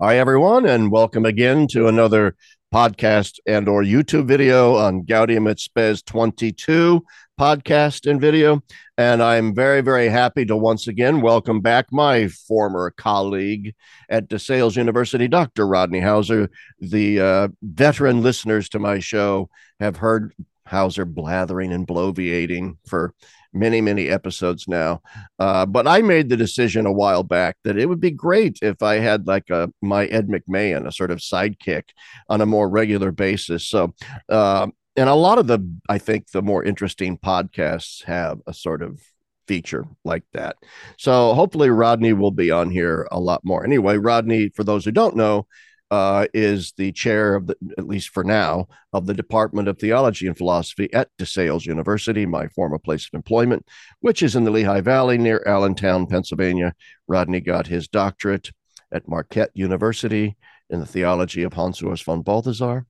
Hi, everyone, and welcome again to another podcast and or YouTube video on Gaudium et Spes 22 podcast and video. And I'm very, very happy to once again welcome back my former colleague at DeSales University, Dr. Rodney Howsare. The uh, veteran listeners to my show have heard Howsare blathering and bloviating for many, many episodes now. Uh, but I made the decision a while back that it would be great if I had like a my Ed McMahon, a sort of sidekick on a more regular basis. So, uh, and a lot of the, I think, the more interesting podcasts have a sort of feature like that. So hopefully Rodney will be on here a lot more. Anyway, Rodney, for those who don't know, uh, is the chair of the, at least for now, of the Department of Theology and Philosophy at DeSales University, my former place of employment, which is in the Lehigh Valley near Allentown, Pennsylvania. Rodney got his doctorate at Marquette University in the theology of Hans Urs von Balthasar.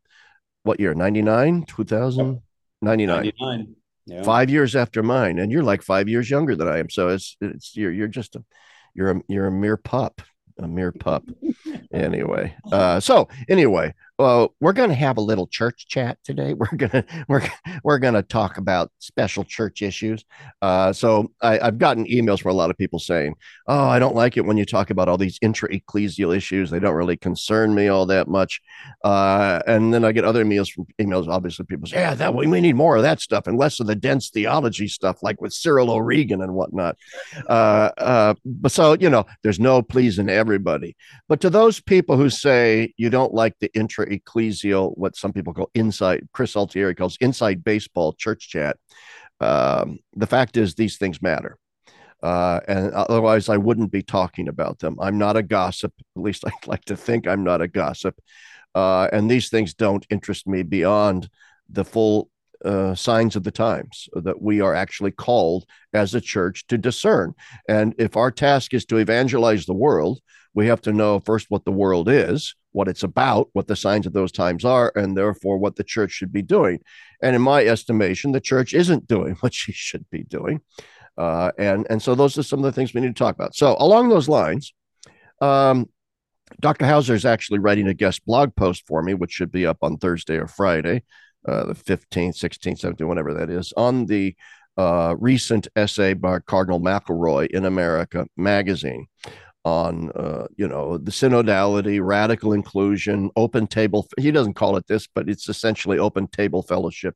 What year? 99, 2000? 99. 99. Yeah. Five years after mine, and you're like five years younger than I am. So it's it's you're you're just a you're a you're a mere pup a mere pup. anyway, uh, so anyway, well, we're going to have a little church chat today. We're gonna we're we're gonna talk about special church issues. Uh, so I, have gotten emails from a lot of people saying, "Oh, I don't like it when you talk about all these intra ecclesial issues. They don't really concern me all that much." Uh, and then I get other emails from emails. Obviously, people say, "Yeah, that we need more of that stuff and less of the dense theology stuff, like with Cyril O'Regan and whatnot." Uh, uh, but so you know, there's no pleasing everybody. But to those people who say you don't like the intra ecclesial, what some people call inside, Chris Altieri calls inside baseball church chat. Um, the fact is, these things matter. Uh, and otherwise, I wouldn't be talking about them. I'm not a gossip. At least I'd like to think I'm not a gossip. Uh, and these things don't interest me beyond the full uh, signs of the times that we are actually called as a church to discern. And if our task is to evangelize the world, we have to know first what the world is, what it's about, what the signs of those times are, and therefore what the church should be doing. And in my estimation, the church isn't doing what she should be doing. Uh, and, and so those are some of the things we need to talk about. So, along those lines, um, Dr. Howsare is actually writing a guest blog post for me, which should be up on Thursday or Friday, uh, the 15th, 16th, 17th, whatever that is, on the uh, recent essay by Cardinal McElroy in America magazine on uh, you know the synodality radical inclusion open table he doesn't call it this but it's essentially open table fellowship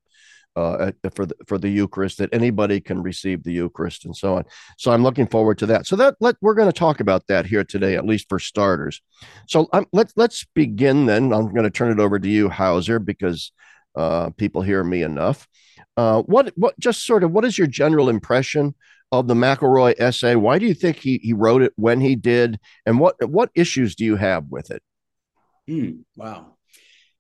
uh, for the for the Eucharist that anybody can receive the Eucharist and so on. So I'm looking forward to that. So that let we're going to talk about that here today, at least for starters. So um, let's let's begin then. I'm going to turn it over to you, Howsare, because uh, people hear me enough. Uh, what what just sort of what is your general impression of the McElroy essay? Why do you think he, he wrote it when he did? And what, what issues do you have with it? Mm, wow.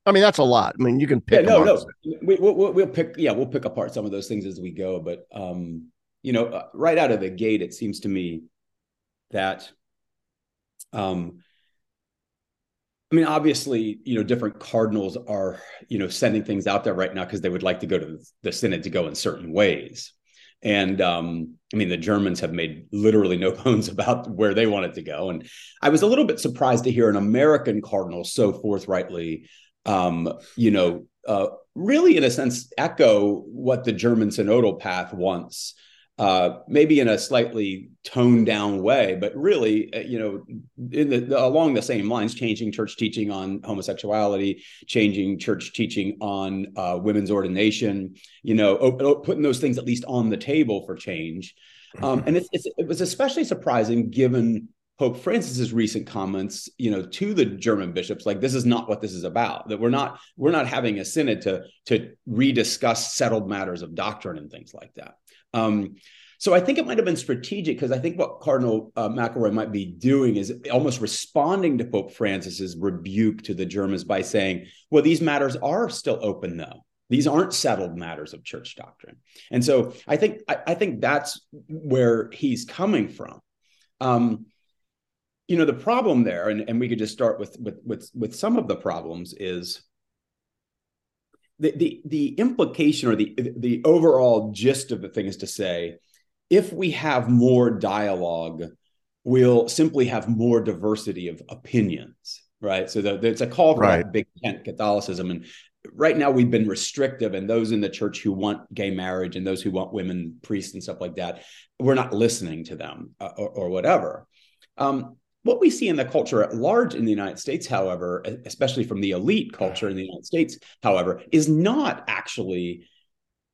I mean, that's a lot. I mean, you can pick. Yeah, no, no. We, will we'll, we'll pick. Yeah, we'll pick apart some of those things as we go. But um, you know, uh, right out of the gate, it seems to me that, um, I mean, obviously, you know, different cardinals are, you know, sending things out there right now because they would like to go to the synod to go in certain ways. And um, I mean, the Germans have made literally no bones about where they wanted to go. And I was a little bit surprised to hear an American cardinal so forthrightly, um, you know, uh, really, in a sense, echo what the German synodal path wants uh, maybe in a slightly toned down way, but really, uh, you know, in the, the, along the same lines, changing church teaching on homosexuality, changing church teaching on uh, women's ordination, you know, putting those things at least on the table for change. Um, mm-hmm. and it's, it's, it was especially surprising given Pope Francis's recent comments, you know, to the German bishops, like this is not what this is about. That we're not we're not having a synod to to rediscuss settled matters of doctrine and things like that. Um, so I think it might have been strategic because I think what Cardinal uh, McElroy might be doing is almost responding to Pope Francis's rebuke to the Germans by saying, "Well, these matters are still open, though. These aren't settled matters of church doctrine." And so I think I, I think that's where he's coming from. Um, you know, the problem there, and, and we could just start with with with with some of the problems is the, the the implication or the the overall gist of the thing is to say if we have more dialogue we'll simply have more diversity of opinions right? So the, the, it's a call for Right. big tent Catholicism, and right now we've been restrictive, and those in the church who want gay marriage and those who want women priests and stuff like that, we're not listening to them uh, or, or whatever. Um, what we see in the culture at large in the United States, however, especially from the elite culture in the United States, however, is not actually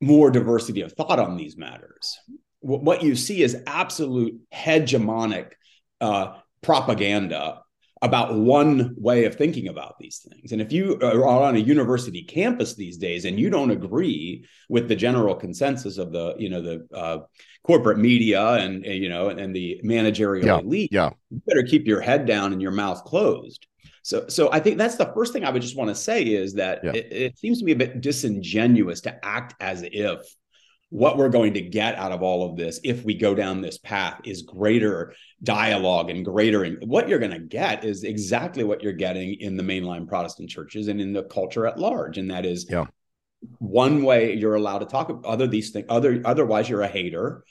more diversity of thought on these matters. Wh- What you see is absolute hegemonic uh, propaganda about one way of thinking about these things. And if you are on a university campus these days and you don't agree with the general consensus of the, you know, the uh, corporate media and, and, you know, and the managerial Yeah, elite, yeah. you better keep your head down and your mouth closed. So, so I think that's the first thing I would just want to say is that Yeah. it, it seems to me a bit disingenuous to act as if what we're going to get out of all of this, if we go down this path, is greater dialogue and greater. What you're going to get is exactly what you're getting in the mainline Protestant churches and in the culture at large, and that is Yeah. one way you're allowed to talk. About other these things, other otherwise you're a hater.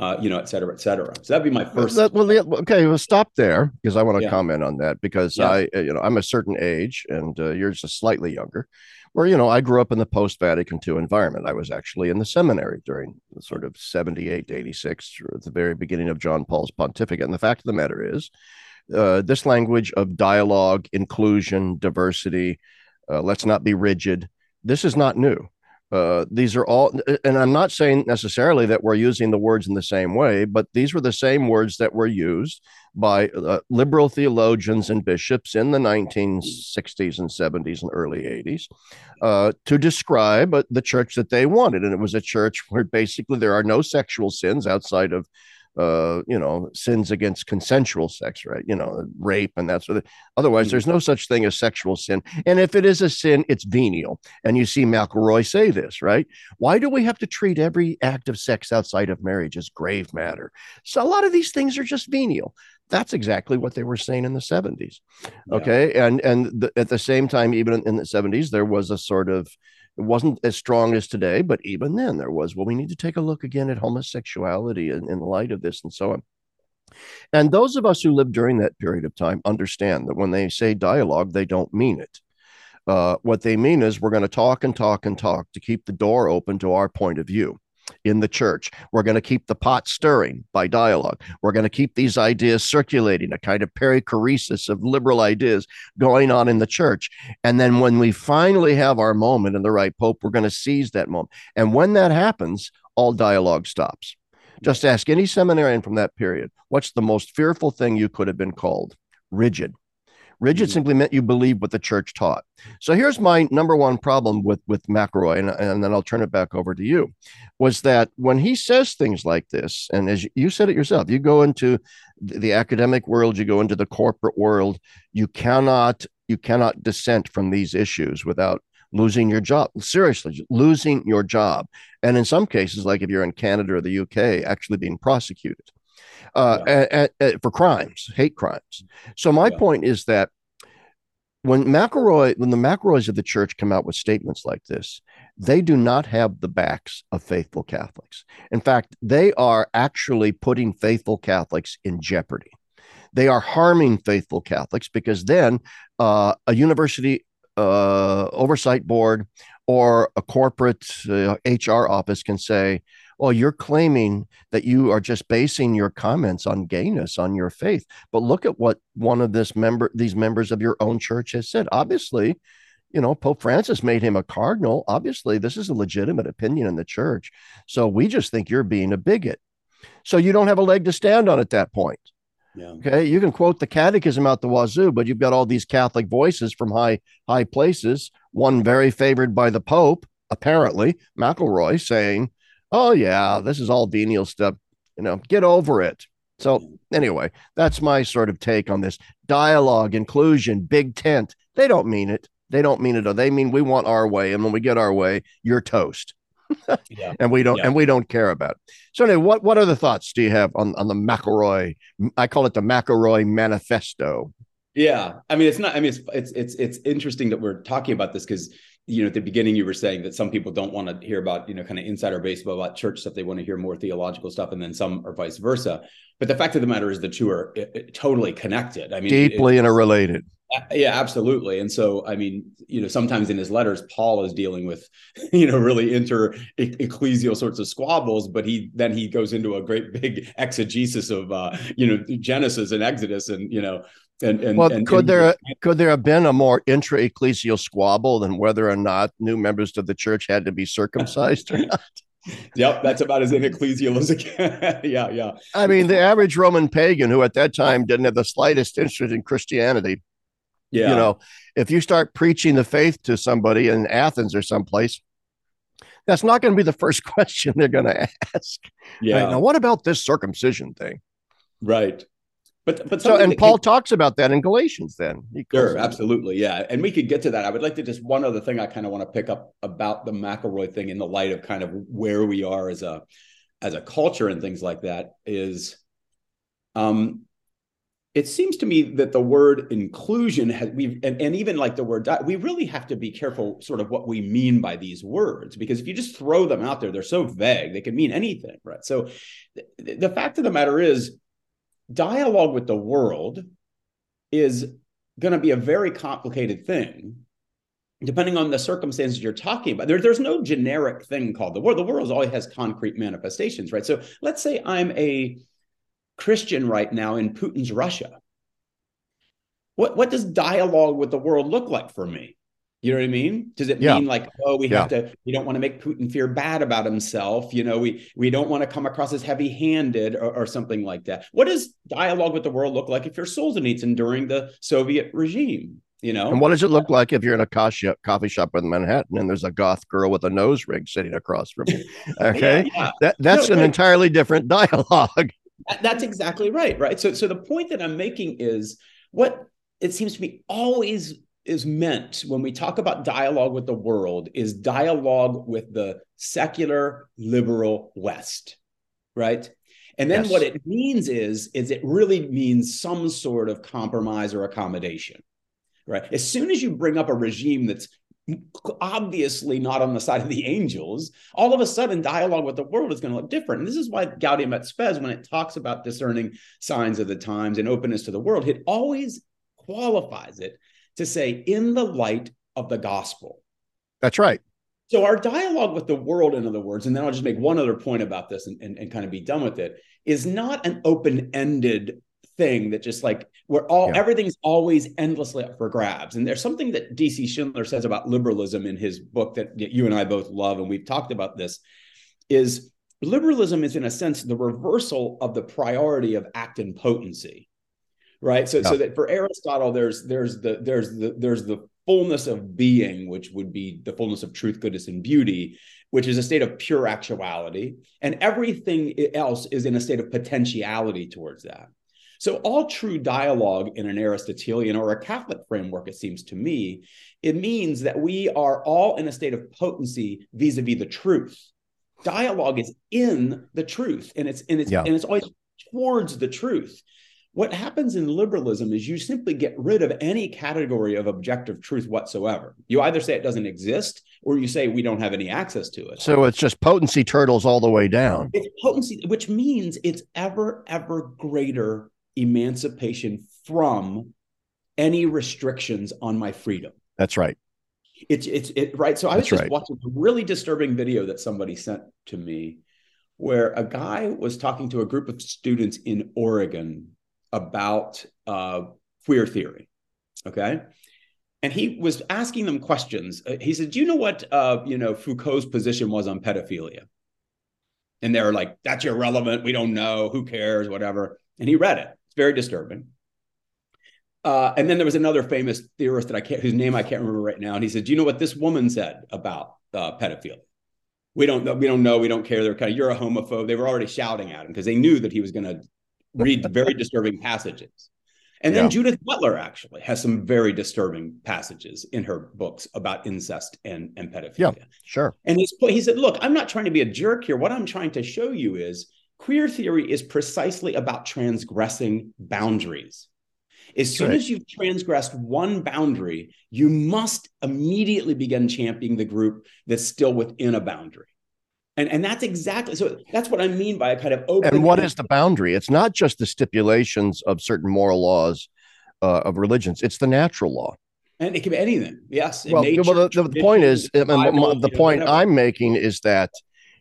Uh, you know, et cetera, et cetera. So that'd be my first. Well, okay, well, stop there because I want to Yeah. comment on that because Yeah. I, uh, you know, I'm a certain age and uh, you're just slightly younger. Where you know, I grew up in the post Vatican II environment. I was actually in the seminary during sort of 78 to 86, or at the very beginning of John Paul's pontificate. And the fact of the matter is, uh, this language of dialogue, inclusion, diversity, uh, let's not be rigid. This is not new. Uh, these are all, and I'm not saying necessarily that we're using the words in the same way, but these were the same words that were used by uh, liberal theologians and bishops in the 1960s and 70s and early 80s uh, to describe uh, the church that they wanted. And it was a church where basically there are no sexual sins outside of uh, you know, sins against consensual sex, right? You know, rape and that sort of. Otherwise, there's no such thing as sexual sin. And if it is a sin, it's venial. And you see McElroy say this, right? Why do we have to treat every act of sex outside of marriage as grave matter? So a lot of these things are just venial. That's exactly what they were saying in the 70s. Yeah. Okay. And and the, at the same time, even in the 70s, there was a sort of it wasn't as strong as today, but even then there was, well, we need to take a look again at homosexuality in, in light of this and so on. And those of us who lived during that period of time understand that when they say dialogue, they don't mean it. Uh, what they mean is we're going to talk and talk and talk to keep the door open to our point of view in the church. We're going to keep the pot stirring by dialogue. We're going to keep these ideas circulating, a kind of perichoresis of liberal ideas going on in the church. And then when we finally have our moment in the right pope, we're going to seize that moment. And when that happens, all dialogue stops. Just ask any seminarian from that period what's the most fearful thing you could have been called? Rigid. Rigid Mhm. simply meant you believed what the church taught. So here's my number one problem with with McElroy, and, and then I'll turn it back over to you, was that when he says things like this, and as you said it yourself, you go into the the academic world, you go into the corporate world, you cannot you cannot dissent from these issues without losing your job. Seriously, losing your job, and in some cases, like if you're in Canada or the UK, actually being prosecuted uh, a- a- a- for crimes, hate crimes. So my Yeah. point is that when McElroy, when the McElroys of the church come out with statements like this, they do not have the backs of faithful Catholics. In fact, they are actually putting faithful Catholics in jeopardy. They are harming faithful Catholics because then uh, a university uh, oversight board or a corporate uh, HR office can say, well, you're claiming that you are just basing your comments on gayness, on your faith. But look at what one of this member, these members of your own church has said. Obviously, you know, Pope Francis made him a cardinal. Obviously, this is a legitimate opinion in the church. So we just think you're being a bigot. So you don't have a leg to stand on at that point. Yeah. Okay, you can quote the catechism out the wazoo, but you've got all these Catholic voices from high high places. One very favored by the Pope, apparently McElroy, saying, "Oh yeah, this is all venial stuff. You know, get over it." So anyway, that's my sort of take on this dialogue, inclusion, big tent. They don't mean it. They don't mean it. They mean we want our way, and when we get our way, you're toast Yeah. and we don't Yeah. and we don't care about. It. So anyway, what what other thoughts do you have on on the McElroy? I call it the McElroy Manifesto. Yeah, I mean, it's not. I mean, it's it's it's it's interesting that we're talking about this because you know at the beginning you were saying that some people don't want to hear about you know kind of insider baseball about church stuff. They want to hear more theological stuff, and then some are vice versa. But the fact of the matter is the two are uh, uh, totally connected. I mean, it- Deeply interrelated. Yeah, absolutely. And so, I mean, you know, sometimes in his letters, Paul is dealing with, you know, really inter ecclesial sorts of squabbles, but he then he goes into a great big exegesis of, uh, you know, Genesis and Exodus, and you know, and, and well, and, could and, there could there have been a more intra ecclesial squabble than whether or not new members of the church had to be circumcised or not? Yep, that's about as in ecclesial as it can. yeah, yeah. I mean, the average Roman pagan who at that time didn't have the slightest interest in Christianity Yeah. you know if you start preaching the faith to somebody in athens or someplace that's not going to be the first question they're going to ask yeah. right? now what about this circumcision thing Right. But but so and paul came- talks about that in galatians then He Sure, goes- absolutely. Yeah. And we could get to that. I would like to just one other thing I kind of want to pick up about the McElroy thing in the light of kind of where we are as a as a culture and things like that is um it seems to me that the word inclusion has we and, and even like the word we really have to be careful sort of what we mean by these words because if you just throw them out there they're so vague they can mean anything right so th- the fact of the matter is dialogue with the world is going to be a very complicated thing depending on the circumstances you're talking about. There, there's no generic thing called the world. The world always has concrete manifestations right? So let's say i'm a christian right now in putin's russia. What, what does dialogue with the world look like for me you know what I mean? Does it Yeah. mean like, oh, we have to, we don't want to make Putin feel bad about himself. You know, we we don't want to come across as heavy-handed or, or something like that. What does dialogue with the world look like if you're Solzhenitsyn during the Soviet regime? You know, and what does it look like if you're in a coffee shop, in manhattan and there's a goth girl with a nose ring sitting across from you okay Yeah, yeah. that that's No, an right. entirely different dialogue That's exactly right, right? So, so the point that I'm making is what it seems to me always is meant when we talk about dialogue with the world is dialogue with the secular liberal West, right? And then Yes. what it means is is it really means some sort of compromise or accommodation, right? As soon as you bring up a regime that's obviously not on the side of the angels, all of a sudden dialogue with the world is going to look different. And this is why Gaudium et Spes, when it talks about discerning signs of the times and openness to the world, it always qualifies it to say in the light of the gospel. that's right So our dialogue with the world, in other words, and then I'll just make one other point about this and, and, and kind of be done with it, is not an open-ended thing that just like we're all Yeah. everything's always endlessly up for grabs. And there's something that DC Schindler says about liberalism in his book that you and I both love, and we've talked about this, is liberalism is in a sense the reversal of the priority of act and potency. Right. So Yeah. so that for Aristotle, there's there's the there's the there's the fullness of being, which would be the fullness of truth, goodness, and beauty, which is a state of pure actuality. And everything else is in a state of potentiality towards that. So, all true dialogue in an Aristotelian or a Catholic framework, it seems to me, it means that we are all in a state of potency vis a vis the truth. Dialogue is in the truth, and it's and it's Yeah. and it's always towards the truth. What happens in liberalism is you simply get rid of any category of objective truth whatsoever. You either say it doesn't exist or you say we don't have any access to it. so it's just potency turtles all the way down It's potency, which means it's ever, ever greater emancipation from any restrictions on my freedom. that's right It's it's it right. So I was That's just right. watching a really disturbing video that somebody sent to me where a guy was talking to a group of students in Oregon about uh, queer theory. Okay. And he was asking them questions. Uh, He said, Do you know what uh, you know Foucault's position was on pedophilia? And they're like, That's irrelevant. We don't know. Who cares? Whatever. And he read it. It's very disturbing. Uh, and then there was another famous theorist that I can't, whose name I can't remember right now. And he said, "Do you know what this woman said about uh, pedophilia? We don't know. We don't know. We don't care. They're kind of you're a homophobe. They were already shouting at him because they knew that he was going to read very disturbing passages. And then Yeah. Judith Butler actually has some very disturbing passages in her books about incest and, and pedophilia. Yeah, sure And his he said, Look, I'm not trying to be a jerk here. What I'm trying to show you is queer theory is precisely about transgressing boundaries. As soon Right. as you've transgressed one boundary, you must immediately begin championing the group that's still within a boundary. And, and that's exactly so that's what I mean by a kind of open and what is the boundary it's not just the stipulations of certain moral laws uh, of religions. It's the natural law. And it can be anything. Yes. Well, nature, well the, the, point is, Bible, the point know, I'm making is that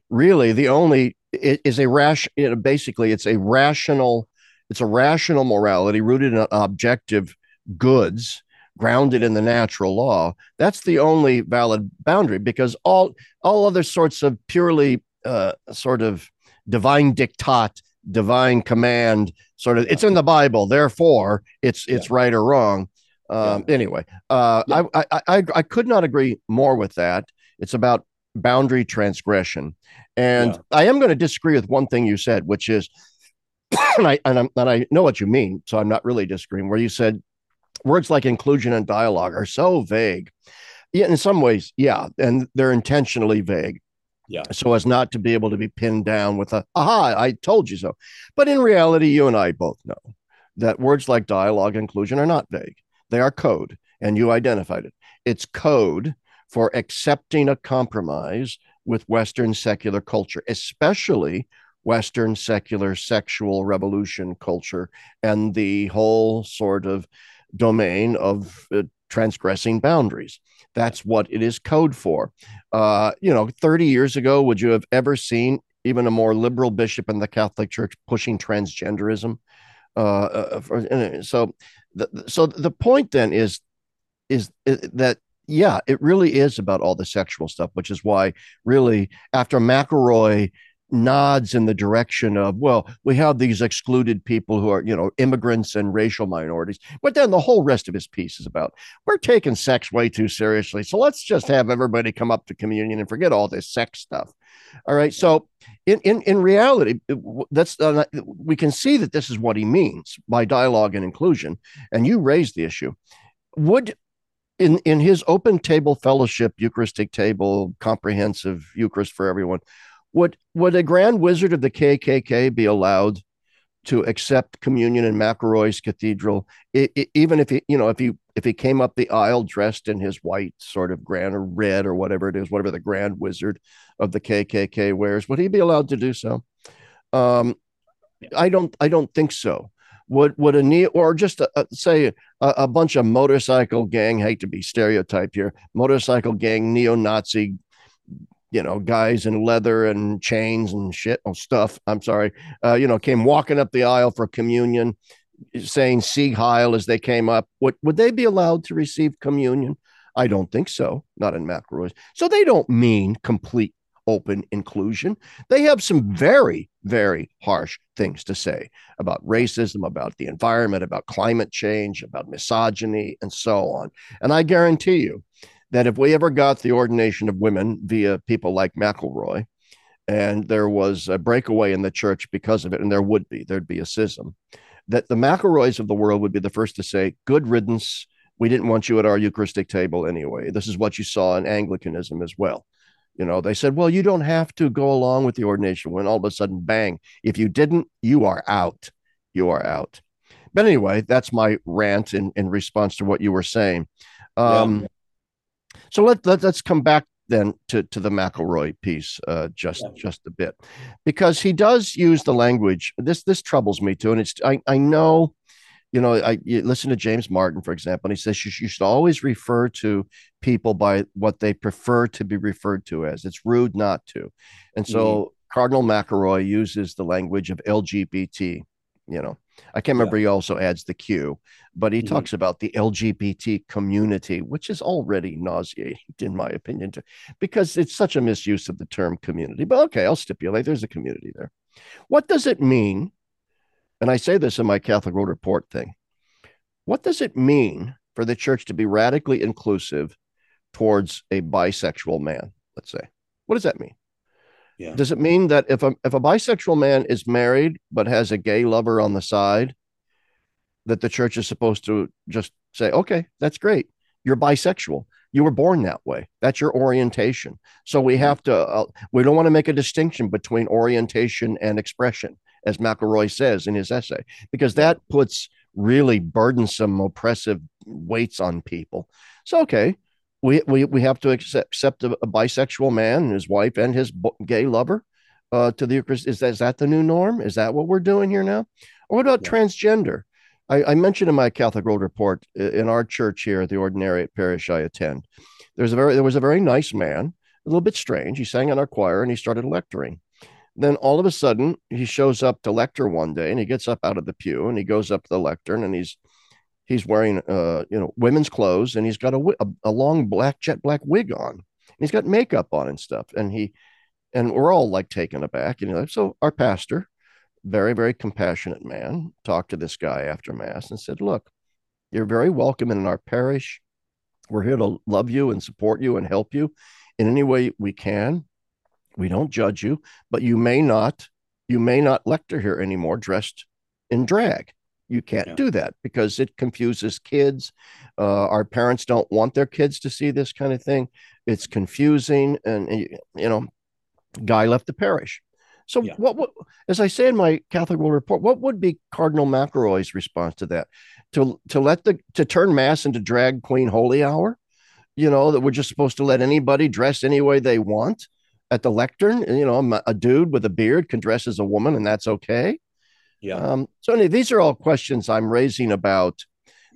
really the only it is a rash. You know, basically, it's a rational. It's a rational morality rooted in objective goods grounded in the natural law that's the only valid boundary because all all other sorts of purely uh, sort of divine diktat divine command sort of it's in the bible therefore it's it's yeah. right or wrong um, yeah. anyway uh, yeah. I, I i i could not agree more with that it's about boundary transgression and i am going to disagree with one thing you said which is and I and, and i know what you mean so i'm not really disagreeing where you said words like inclusion and dialogue are so vague. Yeah, in some ways, yeah, and they're intentionally vague. Yeah. So as not to be able to be pinned down with a aha, I told you so. But in reality, you and I both know that words like dialogue inclusion are not vague. They are code, and you identified it. It's code for accepting a compromise with Western secular culture, especially Western secular sexual revolution culture and the whole sort of domain of uh, transgressing boundaries. That's what it is code for. Uh, you know, 30 years ago, would you have ever seen even a more liberal bishop in the Catholic Church pushing transgenderism? Uh, uh for, so, the, so the point then is, is, is uh, that yeah, it really is about all the sexual stuff, which is why really after McElroy nods in the direction of, well, we have these excluded people who are, you know, immigrants and racial minorities. But then the whole rest of his piece is about we're taking sex way too seriously. So let's just have everybody come up to communion and forget all this sex stuff. All right. So in in, in reality, that's uh, we can see that this is what he means by dialogue and inclusion. And you raised the issue. Would in in his open table fellowship eucharistic table comprehensive eucharist for everyone would would a grand wizard of the KKK be allowed to accept communion in McElroy's cathedral, it, it, even if he, you know, if he if he came up the aisle dressed in his white sort of grand or red or whatever it is, whatever the grand wizard of the KKK wears, would he be allowed to do so? Um, I don't. I don't think so. Would would a neo or just a, a, say a, a bunch of motorcycle gang? Hate to be stereotyped here. Motorcycle gang, neo-Nazi you know, guys in leather and chains and shit or stuff. I'm sorry, uh, you know, came walking up the aisle for communion, saying "Sieg Heil" as they came up. Would would they be allowed to receive communion? I don't think so. Not in McElroy's. So they don't mean complete open inclusion. They have some very, very harsh things to say about racism, about the environment, about climate change, about misogyny, and so on. And I guarantee you that if we ever got the ordination of women via people like McElroy, and there was a breakaway in the church because of it, and there would be, there'd be a schism, that the McElroys of the world would be the first to say, good riddance. We didn't want you at our Eucharistic table anyway. This is what you saw in Anglicanism as well. You know, they said, well, you don't have to go along with the ordination when all of a sudden, bang, if you didn't, you are out. You are out. But anyway, that's my rant in, in response to what you were saying. Um, yeah. So let, let us come back then to to the McElroy piece uh, just yeah. just a bit, because he does use the language. This this troubles me too, and it's I I know. You know, I you listen to James Martin, for example, and he says you, you should always refer to people by what they prefer to be referred to as. It's rude not to. And so mm-hmm. Cardinal McElroy uses the language of LGBT, you know, I can't remember. Yeah. He also adds the Q, but he mm-hmm. talks about the LGBT community, which is already nauseating, in my opinion, to, because it's such a misuse of the term community. But okay, I'll stipulate there's a community there. What does it mean? And I say this in my Catholic World Report thing. What does it mean for the church to be radically inclusive towards a bisexual man? Let's say. What does that mean? Yeah. Does it mean that if a if a bisexual man is married but has a gay lover on the side, that the church is supposed to just say, "Okay, that's great. You're bisexual. You were born that way. That's your orientation." So we have to uh, we don't want to make a distinction between orientation and expression, as McElroy says in his essay, because that puts really burdensome, oppressive weights on people. So okay, we we, we have to accept, accept a, a bisexual man and his wife and his gay lover uh, to the Eucharist. Is that, is that the new norm? Is that what we're doing here now? Or what about yeah. transgender? I, I, mentioned in my Catholic World Report in our church here at the Ordinariate parish I attend. There's a very there was a very nice man, a little bit strange. He sang in our choir and he started lecturing. Then all of a sudden he shows up to lecture one day and he gets up out of the pew and he goes up to the lectern and he's he's wearing uh you know women's clothes and he's got a, a, a long black jet black wig on. And he's got makeup on and stuff and he and we're all like taken aback. You know, so our pastor, very, very compassionate man, talked to this guy after Mass and said, Look, you're very welcome in our parish. We're here to love you and support you and help you in any way we can. We don't judge you, but you may not, you may not lecture here anymore dressed in drag. You can't yeah. do that because it confuses kids. Uh, our parents don't want their kids to see this kind of thing. It's confusing, and you know, guy left the parish. So yeah. what, what, as I say in my Catholic World Report, what would be Cardinal McElroy's response to that? To to let the to turn mass into drag queen holy hour? You know that we're just supposed to let anybody dress any way they want at the lectern. You know, a dude with a beard can dress as a woman, and that's okay. Yeah. Um, so anyway, these are all questions I'm raising about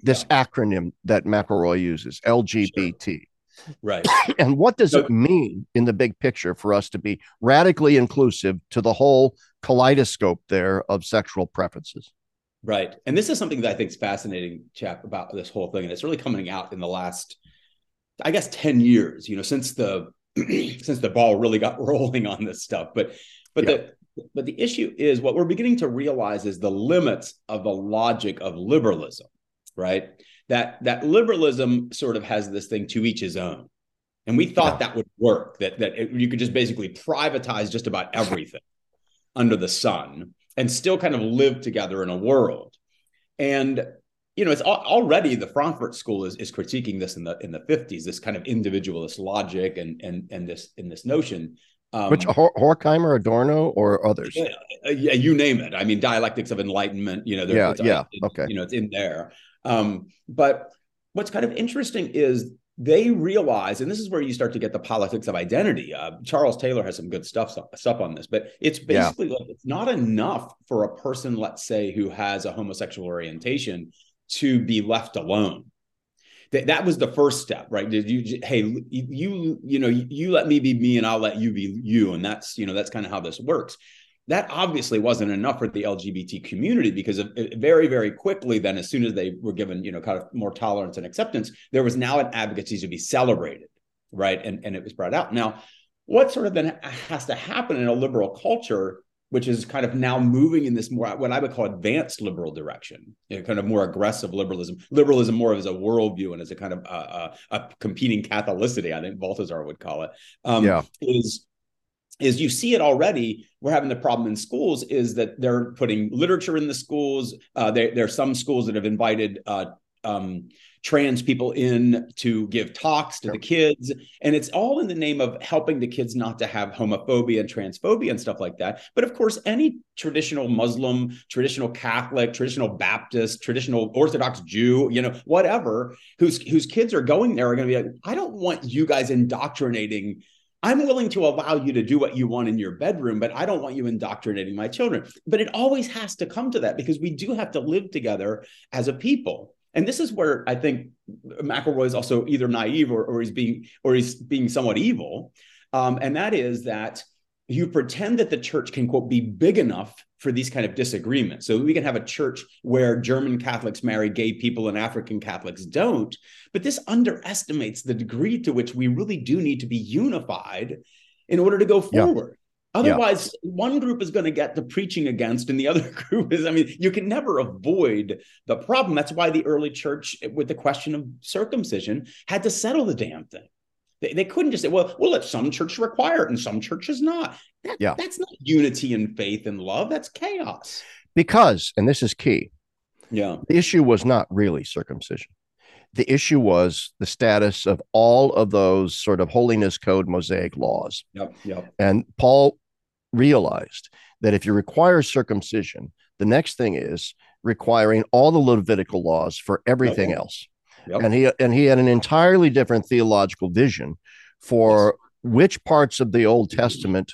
this yeah. acronym that McElroy uses, LGBT. Sure. Right. and what does so, it mean in the big picture for us to be radically inclusive to the whole kaleidoscope there of sexual preferences? Right. And this is something that I think is fascinating, Chapp, about this whole thing. And it's really coming out in the last, I guess, 10 years, you know, since the since the ball really got rolling on this stuff. But but yeah. the but the issue is what we're beginning to realize is the limits of the logic of liberalism, right? that that liberalism sort of has this thing to each his own and we thought yeah. that would work that that it, you could just basically privatize just about everything under the sun and still kind of live together in a world and you know it's already the frankfurt school is, is critiquing this in the in the 50s this kind of individualist logic and and and this in this notion um, Which Horkheimer, Adorno, or others? Yeah, yeah, you name it. I mean, dialectics of enlightenment. You know, yeah, yeah, okay. You know, it's in there. Um, but what's kind of interesting is they realize, and this is where you start to get the politics of identity. Uh, Charles Taylor has some good stuff stuff on this, but it's basically yeah. like it's not enough for a person, let's say, who has a homosexual orientation to be left alone. That that was the first step, right? Did you? Hey, you you know you let me be me, and I'll let you be you, and that's you know that's kind of how this works that obviously wasn't enough for the LGBT community because of, uh, very, very quickly, then as soon as they were given, you know, kind of more tolerance and acceptance, there was now an advocacy to be celebrated, right? And, and it was brought out. Now, what sort of then has to happen in a liberal culture, which is kind of now moving in this more what I would call advanced liberal direction, you know, kind of more aggressive liberalism, liberalism more as a worldview and as a kind of a, a competing Catholicity, I think Balthasar would call it. Um, yeah. Is is you see it already. We're having the problem in schools is that they're putting literature in the schools. Uh, there, there are some schools that have invited uh, um, trans people in to give talks to the kids. And it's all in the name of helping the kids not to have homophobia and transphobia and stuff like that. But of course, any traditional Muslim, traditional Catholic, traditional Baptist, traditional Orthodox Jew, you know, whatever, whose whose kids are going there are going to be like, I don't want you guys indoctrinating I'm willing to allow you to do what you want in your bedroom, but I don't want you indoctrinating my children. But it always has to come to that because we do have to live together as a people. And this is where I think McElroy is also either naive or, or he's being or he's being somewhat evil. Um, and that is that you pretend that the church can quote be big enough for these kind of disagreements so we can have a church where german catholics marry gay people and african catholics don't but this underestimates the degree to which we really do need to be unified in order to go forward. Otherwise yeah. one group is going to get the preaching against and the other group is i mean you can never avoid the problem that's why the early church with the question of circumcision had to settle the damn thing they, they couldn't just say, well, we'll let some churches require it and some churches not. That, yeah. That's not unity and faith and love. That's chaos. Because, and this is key. Yeah. The issue was not really circumcision. The issue was the status of all of those sort of holiness code mosaic laws. Yep. Yep. And Paul realized that if you require circumcision, the next thing is requiring all the Levitical laws for everything else. Yep. And he and he had an entirely different theological vision for yes. which parts of the Old Testament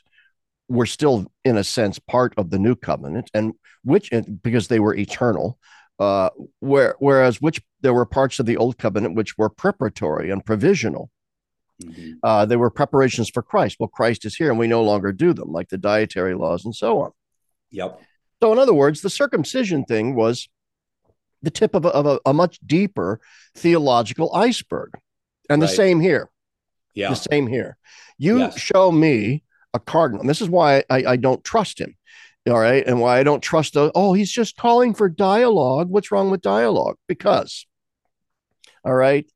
were still, in a sense, part of the new covenant, and which because they were eternal, Uh, where whereas which there were parts of the old covenant which were preparatory and provisional. Mm-hmm. Uh, they were preparations for Christ. Well, Christ is here, and we no longer do them, like the dietary laws and so on. Yep. So, in other words, the circumcision thing was the tip of a, of a, a much deeper theological iceberg, and right. the same here. Yeah. The same here. You yes. show me a cardinal. And this is why I, I don't trust him. All right. And why I don't trust the, oh, he's just calling for dialogue. What's wrong with dialogue? Because, all right,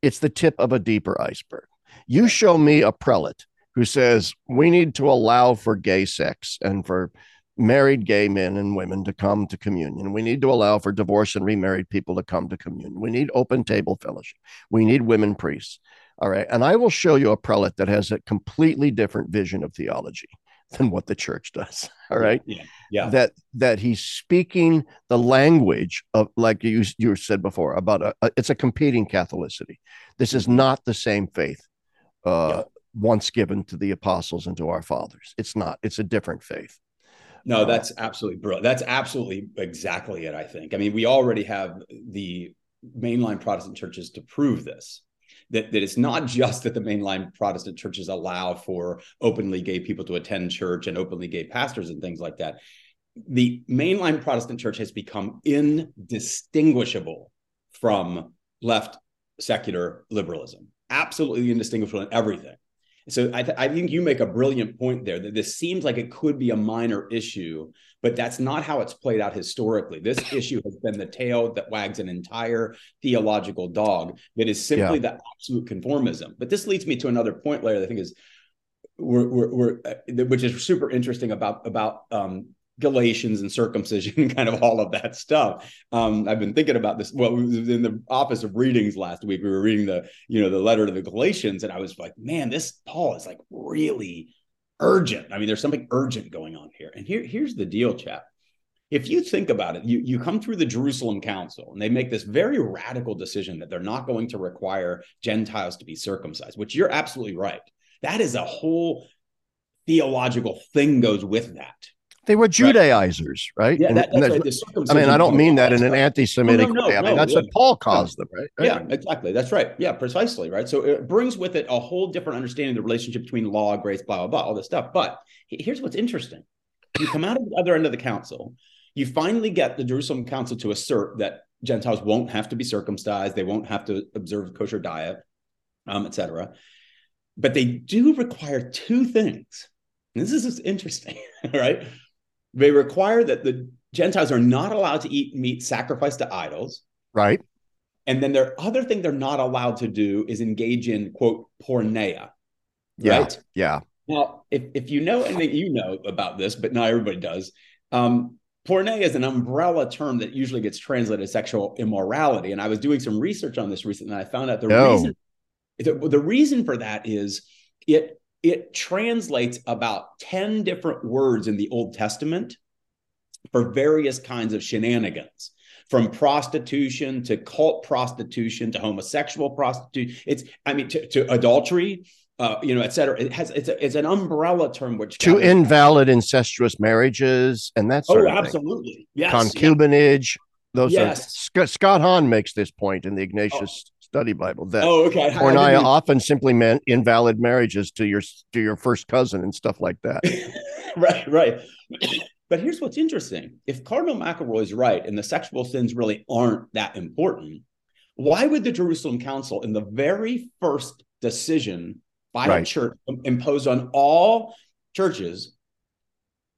it's the tip of a deeper iceberg. You show me a prelate who says we need to allow for gay sex and for married gay men and women to come to communion. We need to allow for divorced and remarried people to come to communion. We need open table fellowship. We need women priests. All right. And I will show you a prelate that has a completely different vision of theology than what the church does. All right. Yeah. yeah. That that he's speaking the language of like you you said before about a, a it's a competing Catholicity. This is not the same faith uh yeah. once given to the apostles and to our fathers. It's not. It's a different faith. No, uh, that's absolutely brilliant. That's absolutely exactly it. I think. I mean, we already have the mainline Protestant churches to prove this that, that it's not just that the mainline Protestant churches allow for openly gay people to attend church and openly gay pastors and things like that. The mainline Protestant church has become indistinguishable from left secular liberalism, absolutely indistinguishable in everything. So I, th- I, think you make a brilliant point there that this seems like it could be a minor issue, but that's not how it's played out historically. This issue has been the tail that wags an entire theological dog that is simply yeah. the absolute conformism. But this leads me to another point, Larry. I think is we're, we're, we're uh, which is super interesting about about um, Galatians and circumcision, kind of all of that stuff. Um, I've been thinking about this. Well, we was in the office of readings last week. We were reading the, you know, the letter to the Galatians, and I was like, man, this Paul is like really urgent. I mean, there's something urgent going on here. And here, here's the deal, Chapp. If you think about it, you, you come through the Jerusalem Council and they make this very radical decision that they're not going to require Gentiles to be circumcised, which you're absolutely right. That is a whole theological thing goes with that they were Judaizers, right? Yeah, that, and, that's right. I mean, I don't mean that in an anti-Semitic no, no, no, way. I mean, that's what Paul calls them, right? right? Yeah, exactly. That's right. Yeah, precisely. Right. So it brings with it a whole different understanding of the relationship between law, grace, blah, blah, blah, all this stuff. But here's what's interesting: you come out of the other end of the council, you finally get the Jerusalem Council to assert that Gentiles won't have to be circumcised, they won't have to observe kosher diet, um, etc. But they do require two things. And this is interesting, right? They require that the Gentiles are not allowed to eat meat sacrificed to idols. Right. And then their other thing they're not allowed to do is engage in quote porneia. Yeah. Right? Yeah. Now, if, if you know anything you know about this, but not everybody does, um, porneia is an umbrella term that usually gets translated as sexual immorality. And I was doing some research on this recently, and I found out the no. reason the, the reason for that is it it translates about 10 different words in the Old Testament for various kinds of shenanigans from prostitution to cult prostitution to homosexual prostitution it's i mean to, to adultery uh, you know et cetera it has it's, a, it's an umbrella term which to invalid incestuous marriages and that sort oh, of absolutely thing. yes concubinage yeah. those yes. are scott hahn makes this point in the ignatius oh study Bible that oh, okay. porneia often simply meant invalid marriages to your to your first cousin and stuff like that. right, right. But here's what's interesting: if Cardinal McElroy is right, and the sexual sins really aren't that important, why would the Jerusalem Council, in the very first decision by right. a church imposed on all churches,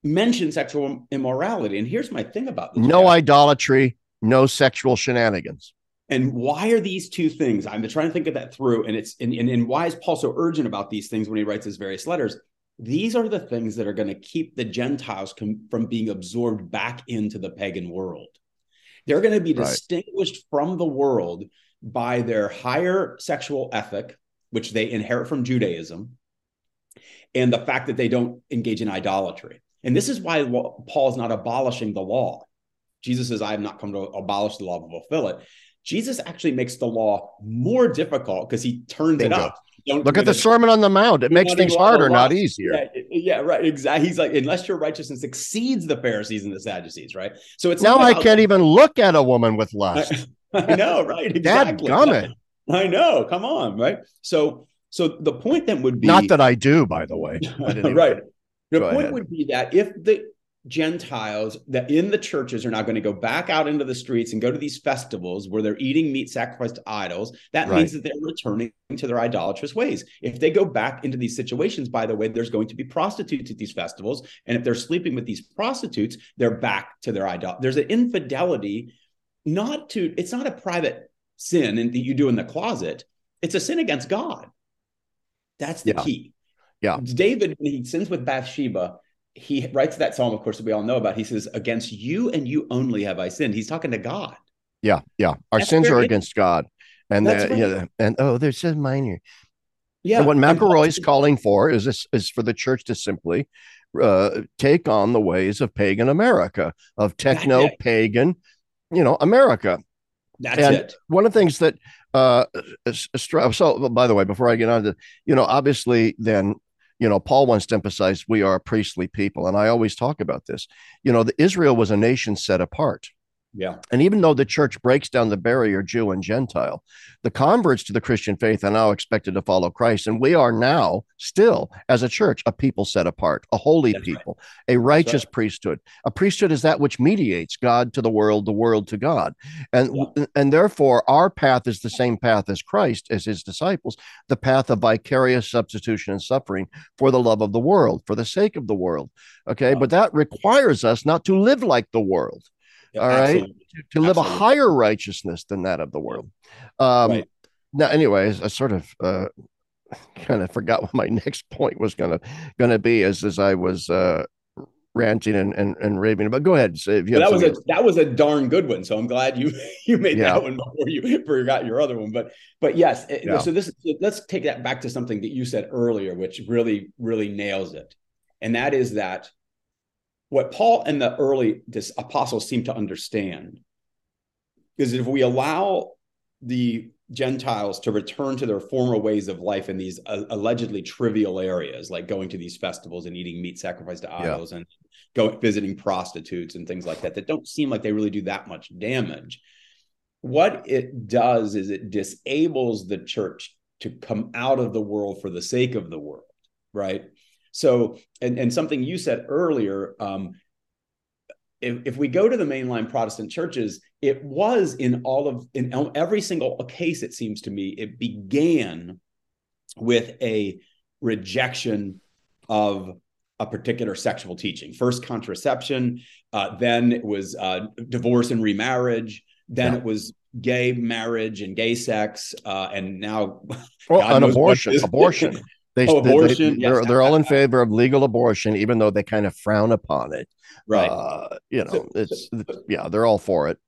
mention sexual immorality? And here's my thing about this: no idolatry, no sexual shenanigans. And why are these two things? I'm trying to think of that through. And it's and, and, and why is Paul so urgent about these things when he writes his various letters? These are the things that are going to keep the Gentiles com- from being absorbed back into the pagan world. They're going to be right. distinguished from the world by their higher sexual ethic, which they inherit from Judaism, and the fact that they don't engage in idolatry. And this is why Paul's not abolishing the law. Jesus says, I have not come to abolish the law, but fulfill it. Jesus actually makes the law more difficult because he turns Bingo. it up. Look at the Sermon on the Mount. It makes things harder, not easier. Yeah, yeah, right. Exactly. He's like, unless your righteousness exceeds the Pharisees and the Sadducees, right? So it's now I can't even look at a woman with lust. I know, right? Exactly. Dad I know. Come on, right? So, so the point then would be not that I do, by the way. right. The Go point ahead. would be that if the Gentiles that in the churches are now going to go back out into the streets and go to these festivals where they're eating meat sacrificed to idols. That right. means that they're returning to their idolatrous ways. If they go back into these situations, by the way, there's going to be prostitutes at these festivals. And if they're sleeping with these prostitutes, they're back to their idol. There's an infidelity, not to, it's not a private sin that you do in the closet, it's a sin against God. That's the yeah. key. Yeah. David, when he sins with Bathsheba, he writes that psalm, of course, that we all know about. He says, Against you and you only have I sinned. He's talking to God. Yeah, yeah. Our That's sins are against God. And uh, right. yeah, and oh, there's a minor. Yeah. And what McElroy is calling for is this is for the church to simply uh, take on the ways of pagan America, of techno pagan, you know, America. That's and it. One of the things that uh so by the way, before I get on to, you know, obviously then you know, Paul wants to emphasize we are a priestly people. And I always talk about this. You know, the, Israel was a nation set apart. Yeah. And even though the church breaks down the barrier Jew and Gentile, the converts to the Christian faith are now expected to follow Christ. And we are now still, as a church, a people set apart, a holy That's people, right. a righteous right. priesthood. A priesthood is that which mediates God to the world, the world to God. And, yeah. and therefore, our path is the same path as Christ, as his disciples, the path of vicarious substitution and suffering for the love of the world, for the sake of the world. Okay. Wow. But that requires us not to live like the world all right to, to, live Absolutely. a higher righteousness than that of the world um right. now anyways i sort of uh kind of forgot what my next point was gonna gonna be as as i was uh ranting and, and, and raving but go ahead if you well, that was a that was a darn good one so i'm glad you you made yeah. that one before you forgot your other one but but yes yeah. so this let's take that back to something that you said earlier which really really nails it and that is that what Paul and the early apostles seem to understand is if we allow the Gentiles to return to their former ways of life in these uh, allegedly trivial areas, like going to these festivals and eating meat sacrificed to idols yeah. and going visiting prostitutes and things like that, that don't seem like they really do that much damage. What it does is it disables the church to come out of the world for the sake of the world, right? So, and, and something you said earlier, um, if, if we go to the mainline Protestant churches, it was in all of in every single case, it seems to me, it began with a rejection of a particular sexual teaching. First contraception, uh, then it was uh, divorce and remarriage, then yeah. it was gay marriage and gay sex, uh, and now well, an abortion. Abortion. They, oh, abortion. They, are yes. they're all in favor of legal abortion, even though they kind of frown upon it. Right. Uh, you know, so, it's, yeah, they're all for it.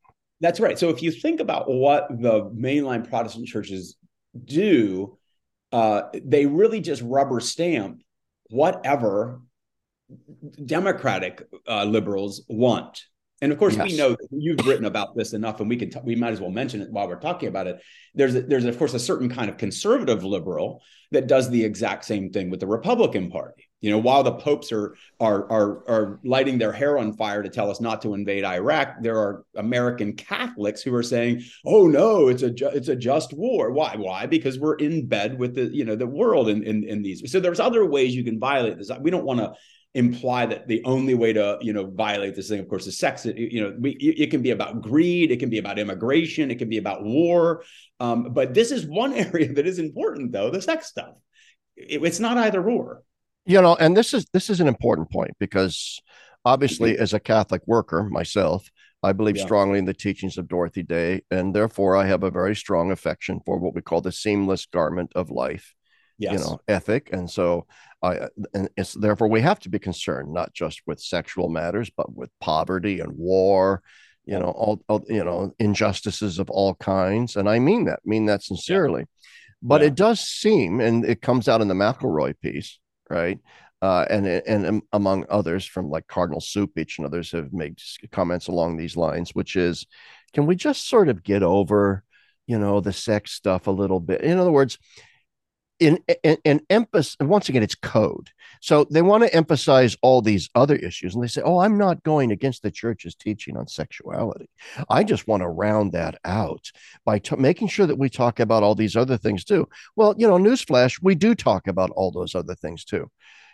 That's right. So if you think about what the mainline Protestant churches do, uh, they really just rubber stamp whatever democratic uh, liberals want. And of course, yes. we know you've written about this enough, and we can t- we might as well mention it while we're talking about it. There's a, there's of course a certain kind of conservative liberal that does the exact same thing with the Republican Party. You know, while the popes are are are are lighting their hair on fire to tell us not to invade Iraq, there are American Catholics who are saying, "Oh no, it's a ju- it's a just war." Why? Why? Because we're in bed with the you know the world in in, in these. So there's other ways you can violate this. We don't want to imply that the only way to you know violate this thing of course is sex. It, you know we, it can be about greed it can be about immigration it can be about war. Um, but this is one area that is important though the sex stuff. It, it's not either or. You know and this is this is an important point because obviously mm-hmm. as a catholic worker myself I believe yeah. strongly in the teachings of Dorothy Day, and therefore I have a very strong affection for what we call the seamless garment of life yes. you know ethic and so i and it's therefore we have to be concerned not just with sexual matters but with poverty and war you know all, all you know injustices of all kinds and i mean that mean that sincerely yeah. but yeah. it does seem and it comes out in the mcelroy piece right uh, and and among others from like Cardinal Cupich and others have made comments along these lines, which is, can we just sort of get over, you know, the sex stuff a little bit? In other words, in in emphasis once again it's code so they want to emphasize all these other issues and they say oh i'm not going against the church's teaching on sexuality i just want to round that out by t- making sure that we talk about all these other things too well you know newsflash we do talk about all those other things too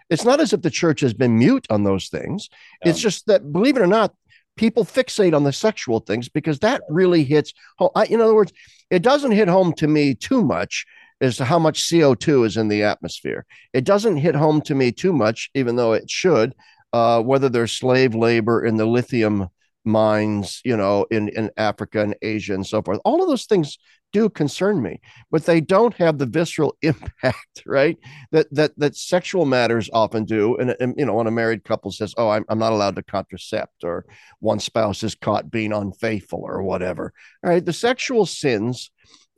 it's not as if the church has been mute on those things yeah. it's just that believe it or not people fixate on the sexual things because that really hits home. I, in other words it doesn't hit home to me too much as to how much CO2 is in the atmosphere. It doesn't hit home to me too much, even though it should, uh, whether there's slave labor in the lithium mines, you know, in, in Africa and Asia and so forth. All of those things do concern me, but they don't have the visceral impact, right? That that that sexual matters often do. And, and you know, when a married couple says, "Oh, I'm, I'm not allowed to contracept," or one spouse is caught being unfaithful, or whatever. All right, the sexual sins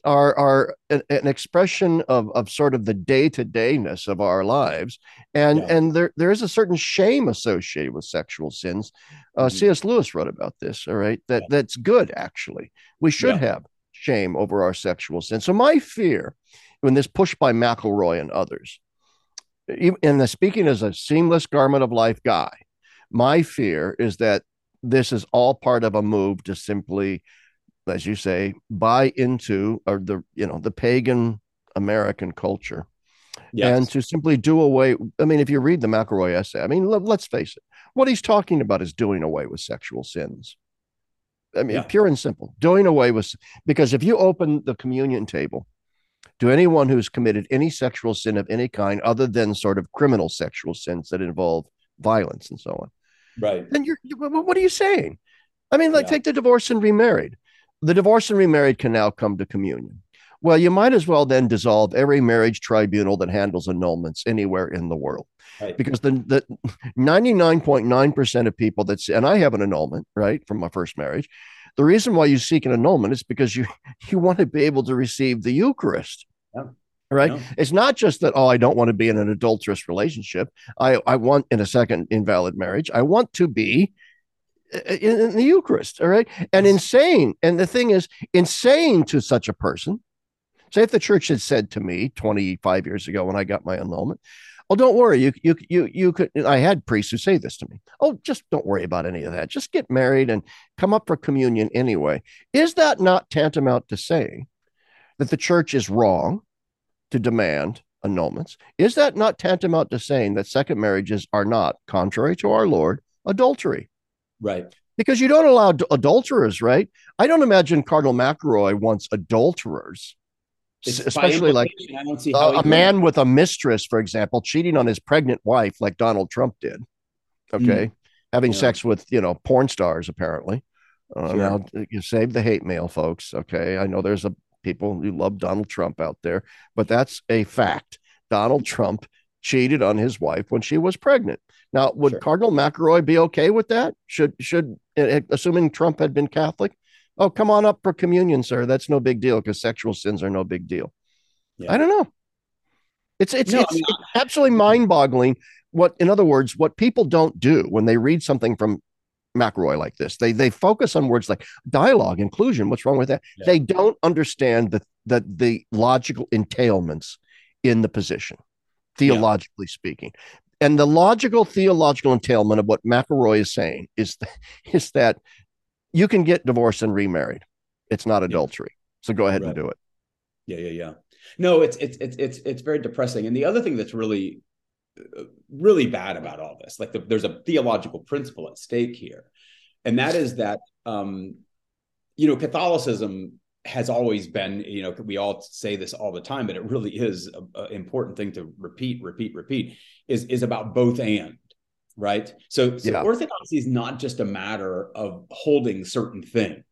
are are an, an, expression of of sort of the day to dayness of our lives, and yeah. and there there is a certain shame associated with sexual sins. Uh, mm-hmm. C.S. Lewis wrote about this. All right, that yeah. that's good actually. We should yeah. have shame over our sexual sins. So my fear, when this pushed by McElroy and others, and the speaking as a seamless garment of life guy, my fear is that this is all part of a move to simply as you say, buy into or the you know the pagan American culture, yes. and to simply do away. I mean, if you read the McElroy essay, I mean, let, us face it, what he's talking about is doing away with sexual sins. I mean, yeah. pure and simple, doing away with because if you open the communion table to anyone who's committed any sexual sin of any kind, other than sort of criminal sexual sins that involve violence and so on, right? Then you're what are you saying? I mean, like yeah. take the divorce and remarried the divorced and remarried can now come to communion. Well, you might as well then dissolve every marriage tribunal that handles annulments anywhere in the world. Right. Because the, the 99.9% of people that, and I have an annulment, right, from my first marriage. The reason why you seek an annulment is because you, you want to be able to receive the Eucharist. Yeah. Right. It's not just that, oh, I don't want to be in an adulterous relationship. I, I want in a second invalid marriage. I want to be in, in the Eucharist. All right. And insane. And the thing is, insane to such a person. Say if the church had said to me 25 years ago when I got my annulment, Oh, don't worry. You you you you could. I had priests who say this to me. Oh, just don't worry about any of that. Just get married and come up for communion anyway. Is that not tantamount to saying that the church is wrong to demand annulments? Is that not tantamount to saying that second marriages are not, contrary to our Lord, adultery? Right. Because you don't allow adulterers, right? I don't imagine Cardinal McElroy wants adulterers, it's especially like a, a man with a mistress, for example, cheating on his pregnant wife, like Donald Trump did. Okay. Mm. Having yeah. sex with, you know, porn stars, apparently. Uh, sure. Now, you save the hate mail, folks. Okay. I know there's a people who love Donald Trump out there, but that's a fact. Donald Trump cheated on his wife when she was pregnant. Now, would sure. Cardinal McElroy be okay with that? Should should assuming Trump had been Catholic? Oh, come on up for communion, sir. That's no big deal because sexual sins are no big deal. Yeah. I don't know. It's it's, no, it's, it's absolutely mind-boggling. What, in other words, what people don't do when they read something from McElroy like this, they they focus on words like dialogue, inclusion. What's wrong with that? Yeah. They don't understand the the the logical entailments in the position theologically yeah. speaking. And the logical theological entailment of what McElroy is saying is, is that you can get divorced and remarried. It's not adultery. So go ahead right. and do it. Yeah, yeah, yeah. No, it's it's it's it's it's very depressing. And the other thing that's really really bad about all this, like the, there's a theological principle at stake here, and that is that um, you know Catholicism has always been, you know, we all say this all the time, but it really is an important thing to repeat, repeat, repeat. Is is about both and, right? So, so yeah. orthodoxy is not just a matter of holding certain things;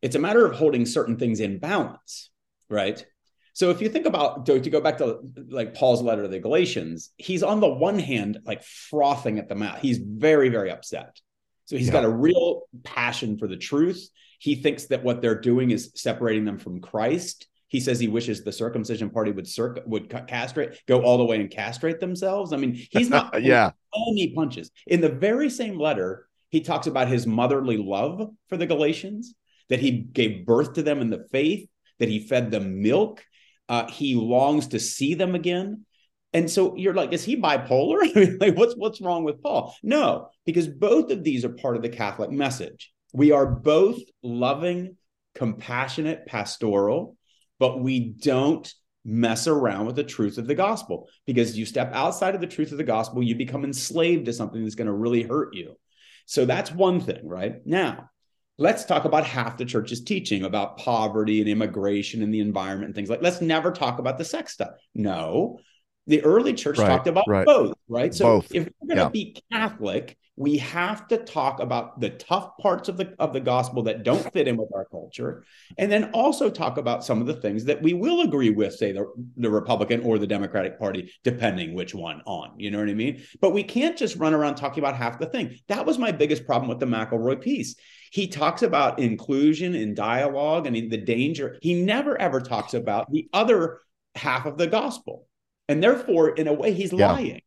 it's a matter of holding certain things in balance, right? So if you think about to, to go back to like Paul's letter to the Galatians, he's on the one hand like frothing at the mouth. He's very, very upset. So he's yeah. got a real passion for the truth he thinks that what they're doing is separating them from Christ. He says he wishes the circumcision party would circ- would castrate, go all the way and castrate themselves. I mean, he's not yeah any punches. In the very same letter, he talks about his motherly love for the Galatians, that he gave birth to them in the faith, that he fed them milk. Uh, he longs to see them again. And so you're like, is he bipolar? like, what's what's wrong with Paul? No, because both of these are part of the Catholic message. We are both loving, compassionate, pastoral, but we don't mess around with the truth of the gospel because you step outside of the truth of the gospel, you become enslaved to something that's going to really hurt you. So that's one thing, right? Now, let's talk about half the church's teaching about poverty and immigration and the environment and things like let's never talk about the sex stuff. No, the early church right, talked about right. both, right? So both. if we're going to yeah. be Catholic, we have to talk about the tough parts of the of the gospel that don't fit in with our culture, and then also talk about some of the things that we will agree with, say the, the Republican or the Democratic Party, depending which one on. You know what I mean? But we can't just run around talking about half the thing. That was my biggest problem with the McElroy piece. He talks about inclusion and dialogue and the danger. He never ever talks about the other half of the gospel. And therefore, in a way, he's yeah. lying.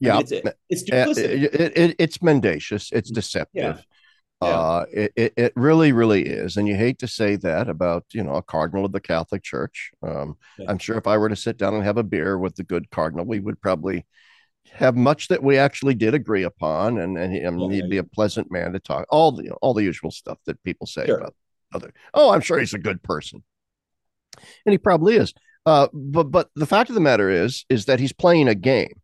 Yeah, I mean, it's, it's uh, It, it, it, it's mendacious. It's deceptive. Yeah. Yeah. Uh, it, it, it really, really is. And you hate to say that about, you know, a cardinal of the Catholic Church. Um, yeah. I'm sure if I were to sit down and have a beer with the good cardinal, we would probably have much that we actually did agree upon. And, and, he, and he'd be a pleasant man to talk, all the, all the usual stuff that people say sure. about other. Oh, I'm sure he's a good person. And he probably is. Uh, but, but the fact of the matter is, is that he's playing a game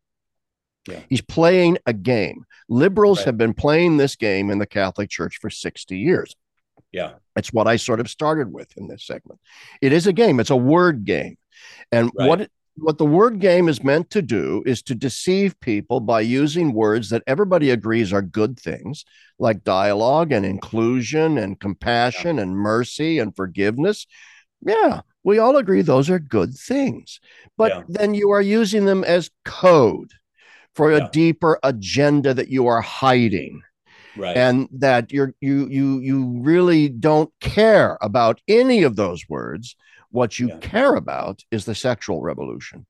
yeah. He's playing a game. Liberals right. have been playing this game in the Catholic Church for 60 years. Yeah. That's what I sort of started with in this segment. It is a game, it's a word game. And right. what what the word game is meant to do is to deceive people by using words that everybody agrees are good things, like dialogue and inclusion and compassion yeah. and mercy and forgiveness. Yeah, we all agree those are good things. But yeah. then you are using them as code for a yeah. deeper agenda that you are hiding. Right. And that you're you you you really don't care about any of those words. What you yeah. care about is the sexual revolution.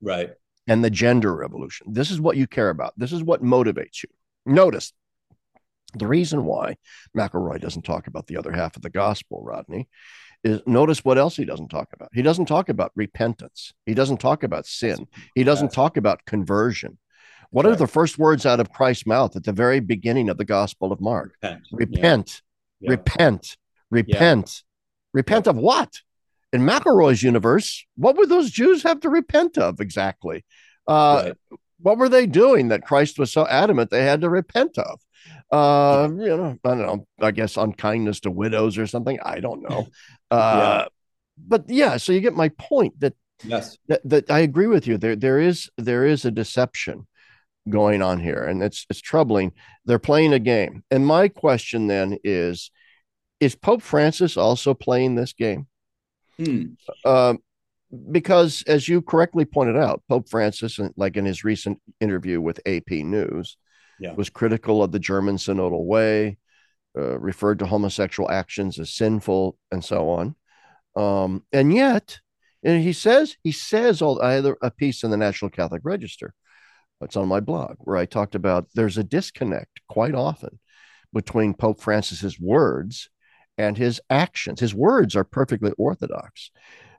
Right. And the gender revolution. This is what you care about. This is what motivates you. Notice the reason why McElroy doesn't talk about the other half of the gospel, Rodney, is notice what else he doesn't talk about. He doesn't talk about repentance. He doesn't talk about sin. He doesn't talk about conversion. What right. are the first words out of Christ's mouth at the very beginning of the Gospel of Mark? Repent. Repent. Yeah. Repent. Repent. Yeah. Repent of what? In McElroy's universe, what would those Jews have to repent of exactly? Uh, right. What were they doing that Christ was so adamant they had to repent of? Uh, you know, I don't know. I guess unkindness to widows or something. I don't know. Uh, yeah. But yeah, so you get my point that yes, that, that I agree with you. There, there is there is a deception going on here, and it's it's troubling. They're playing a game, and my question then is: Is Pope Francis also playing this game? Hmm. Uh, because, as you correctly pointed out, Pope Francis, like in his recent interview with AP News, yeah. was critical of the German synodal way, uh, referred to homosexual actions as sinful, and so on. Um, and yet, and he says he says all I had a piece in the National Catholic Register it's on my blog where I talked about there's a disconnect quite often between Pope Francis's words and his actions. His words are perfectly orthodox.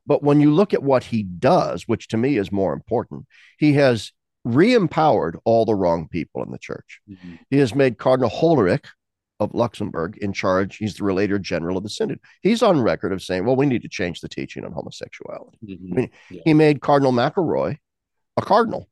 But when you look at what he does, which to me is more important, he has re empowered all the wrong people in the church. Mm-hmm. He has made Cardinal Hollerich of Luxembourg in charge. He's the relator general of the synod. He's on record of saying, well, we need to change the teaching on homosexuality. Mm-hmm. I mean, yeah. He made Cardinal McElroy a cardinal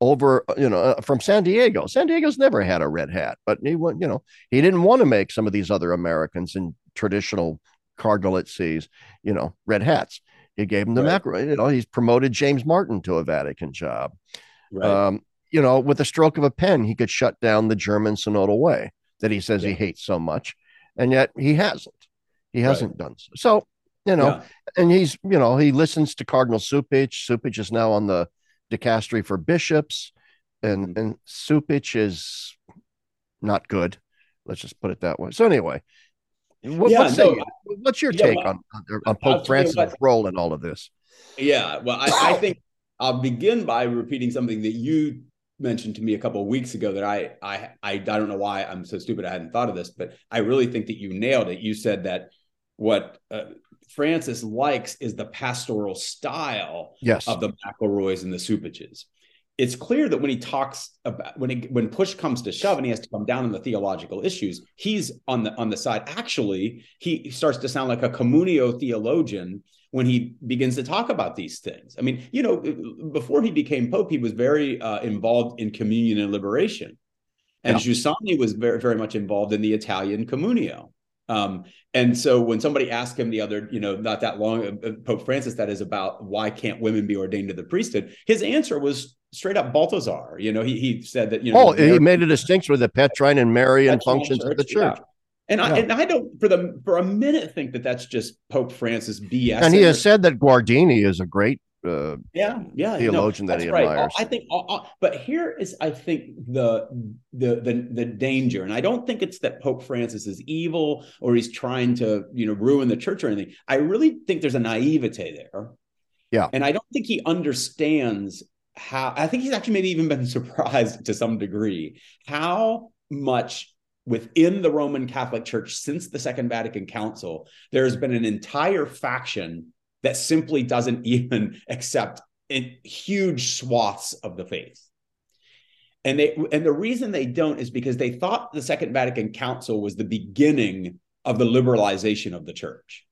over you know uh, from San Diego. San Diego's never had a red hat, but he went, you know he didn't want to make some of these other Americans in traditional cardinalate sees you know red hats. He gave him the right. macro. You know he's promoted James Martin to a Vatican job. Right. Um, you know, with a stroke of a pen, he could shut down the German synodal way that he says yeah. he hates so much, and yet he hasn't. He hasn't right. done so. So you know, yeah. and he's you know he listens to Cardinal Cupich. Cupich is now on the dicastery for bishops, and mm-hmm. and Cupich is not good. Let's just put it that way. So anyway, what, yeah, what's, no, what's your yeah, take well, on, on Pope Francis' role in all of this? Yeah, well, I, I think I'll begin by repeating something that you mentioned to me a couple of weeks ago that I, I I I don't know why I'm so stupid I hadn't thought of this, but I really think that you nailed it. You said that what uh, Francis likes is the pastoral style yes. of the McElroys and the Cupiches. It's clear that when he talks about when he, when push comes to shove and he has to come down on the theological issues, he's on the on the side. Actually, he starts to sound like a communio theologian when he begins to talk about these things. I mean, you know, before he became pope, he was very uh, involved in communion and liberation, and yeah. Giussani was very very much involved in the Italian communio. Um, and so when somebody asked him the other, you know, not that long, uh, uh, Pope Francis, that is about why can't women be ordained to the priesthood? His answer was straight up Balthasar. You know, he he said that you know. Oh, he made a distinction with the Petrine and Marian functions church, of the church. Yeah. And yeah. I and I don't for the for a minute think that that's just Pope Francis BS. And he has said that Guardini is a great uh, yeah, yeah, theologian no, that he right. admires. I think, uh, uh, but here is, I think, the, the the the danger, and I don't think it's that Pope Francis is evil or he's trying to, you know, ruin the church or anything. I really think there's a naivete there. Yeah, and I don't think he understands how. I think he's actually maybe even been surprised to some degree how much within the Roman Catholic Church since the Second Vatican Council there's been an entire faction that simply doesn't even accept huge swaths of the faith. And they and the reason they don't is because they thought the Second Vatican Council was the beginning of the liberalization of the church.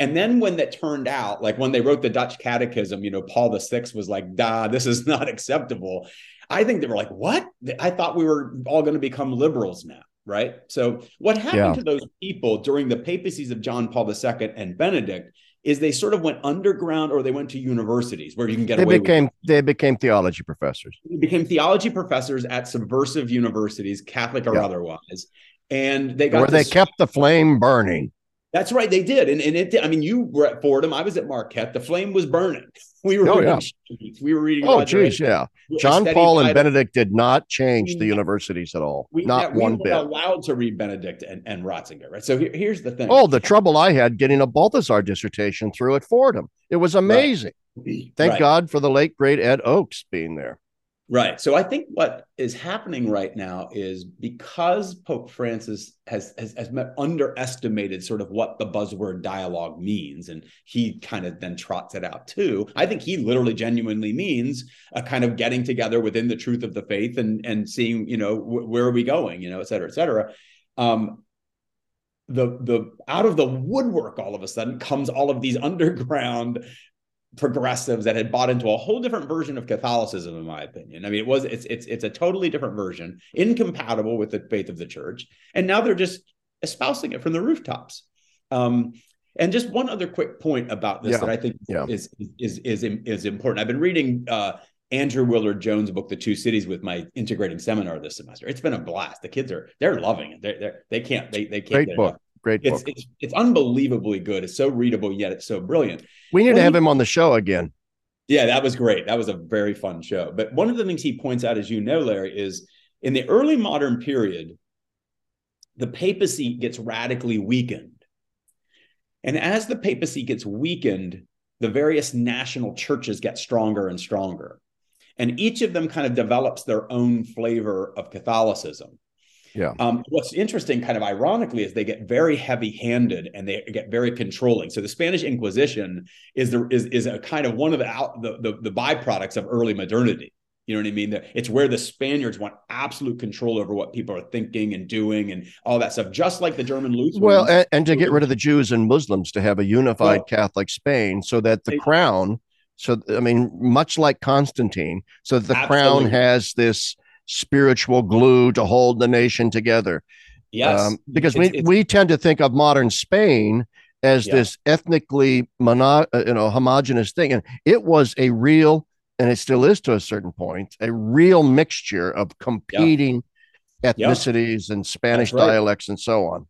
And then when that turned out, like when they wrote the Dutch Catechism, you know, Paul VI was like, "Da, this is not acceptable." I think they were like, "What? I thought we were all going to become liberals now." Right. So, what happened yeah. to those people during the papacies of John Paul II and Benedict is they sort of went underground or they went to universities where you can get they away became they became theology professors they became theology professors at subversive universities catholic or yeah. otherwise and they got where they kept the flame burning that's right, they did, and and it. I mean, you were at Fordham. I was at Marquette. The flame was burning. We were oh, reading. Yeah. We were reading. Oh, geez, yeah. John Paul and Benedict did not change the universities at all. We, not one we bit. Allowed to read Benedict and, and Ratzinger, right? So here, here's the thing. Oh, the trouble I had getting a Balthasar dissertation through at Fordham. It was amazing. Right. Thank right. God for the late great Ed Oakes being there. Right. So I think what is happening right now is because Pope Francis has, has, has underestimated sort of what the buzzword dialogue means, and he kind of then trots it out too. I think he literally genuinely means a kind of getting together within the truth of the faith and and seeing you know wh- where are we going, you know, et cetera, et cetera. Um, the the out of the woodwork all of a sudden comes all of these underground progressives that had bought into a whole different version of Catholicism, in my opinion. I mean, it was it's it's it's a totally different version, incompatible with the faith of the church, and now they're just espousing it from the rooftops. Um, and just one other quick point about this yeah. that I think yeah. is, is is is important. I've been reading uh, Andrew Willard Jones' book, The Two Cities, with my integrating seminar this semester. It's been a blast. The kids are they're loving it. They're, they're they can't they they can't. Great book. Great it's, book. It's, it's unbelievably good. It's so readable, yet it's so brilliant. We need to have him on the show again. Yeah, that was great. That was a very fun show. But one of the things he points out, as you know, Larry, is in the early modern period, the papacy gets radically weakened. And as the papacy gets weakened, the various national churches get stronger and stronger. And each of them kind of develops their own flavor of Catholicism. Yeah. Um, what's interesting, kind of ironically, is they get very heavy-handed and they get very controlling. So the Spanish Inquisition is the is is a kind of one of the out the, the, the byproducts of early modernity. You know what I mean? It's where the Spaniards want absolute control over what people are thinking and doing and all that stuff, just like the German Lutherans. Well, and, and to get rid of the Jews and Muslims to have a unified well, Catholic Spain, so that the they, crown. So I mean, much like Constantine, so the absolutely. crown has this spiritual glue to hold the nation together. Yes, um, because it's, we it's, we tend to think of modern Spain as yeah. this ethnically mono, uh, you know homogenous thing, and it was a real, and it still is to a certain point, a real mixture of competing yeah. ethnicities yeah. and Spanish right. dialects and so on.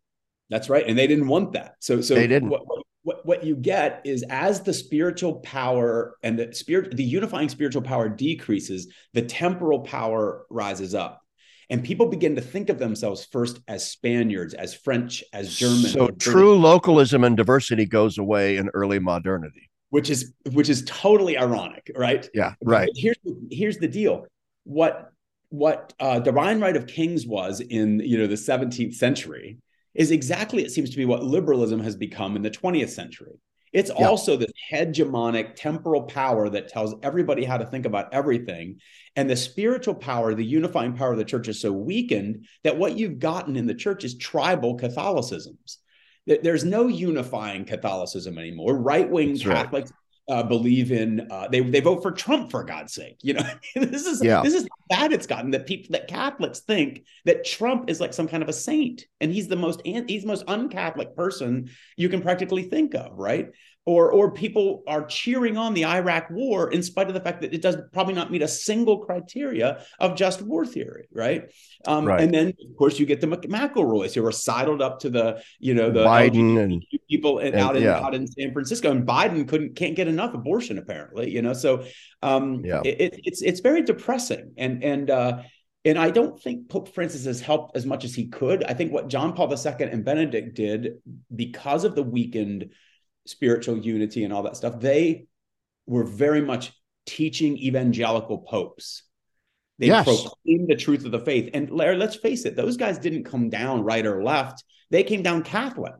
That's right, and they didn't want that. So so they didn't. What, what, what what you get is as the spiritual power and the spirit the unifying spiritual power decreases the temporal power rises up. And people begin to think of themselves first as spaniards as french as german so true localism and diversity goes away in early modernity. Which is which is totally ironic right? Yeah right. but here's here's the deal. What what uh, divine right of kings was in you know the 17th century is exactly, it seems to be, what liberalism has become in the 20th century. It's yeah. also this hegemonic temporal power that tells everybody how to think about everything. And the spiritual power, the unifying power of the church is so weakened that what you've gotten in the church is tribal Catholicisms. There's no unifying Catholicism anymore. Right wing Catholics right uh, believe in uh, they they vote for Trump for God's sake. You know, this is yeah. this is how bad it's gotten that people that Catholics think that Trump is like some kind of a saint and he's the most he's the most un-Catholic person you can practically think of, right? Or or people are cheering on the Iraq war in spite of the fact that it does probably not meet a single criteria of just war theory, right? Um, right. And then of course you get the McElroys who are sidled up to the you know the Biden and people and, out in yeah. out in San Francisco, and Biden couldn't can't get enough abortion apparently, you know. So um, yeah. It, it's it's very depressing, and and uh, and I don't think Pope Francis has helped as much as he could. I think what John Paul II and Benedict did because of the weakened spiritual unity and all that stuff, they were very much teaching evangelical popes. They yes. proclaimed the truth of the faith. And Larry, let's face it, those guys didn't come down right or left. They came down Catholic.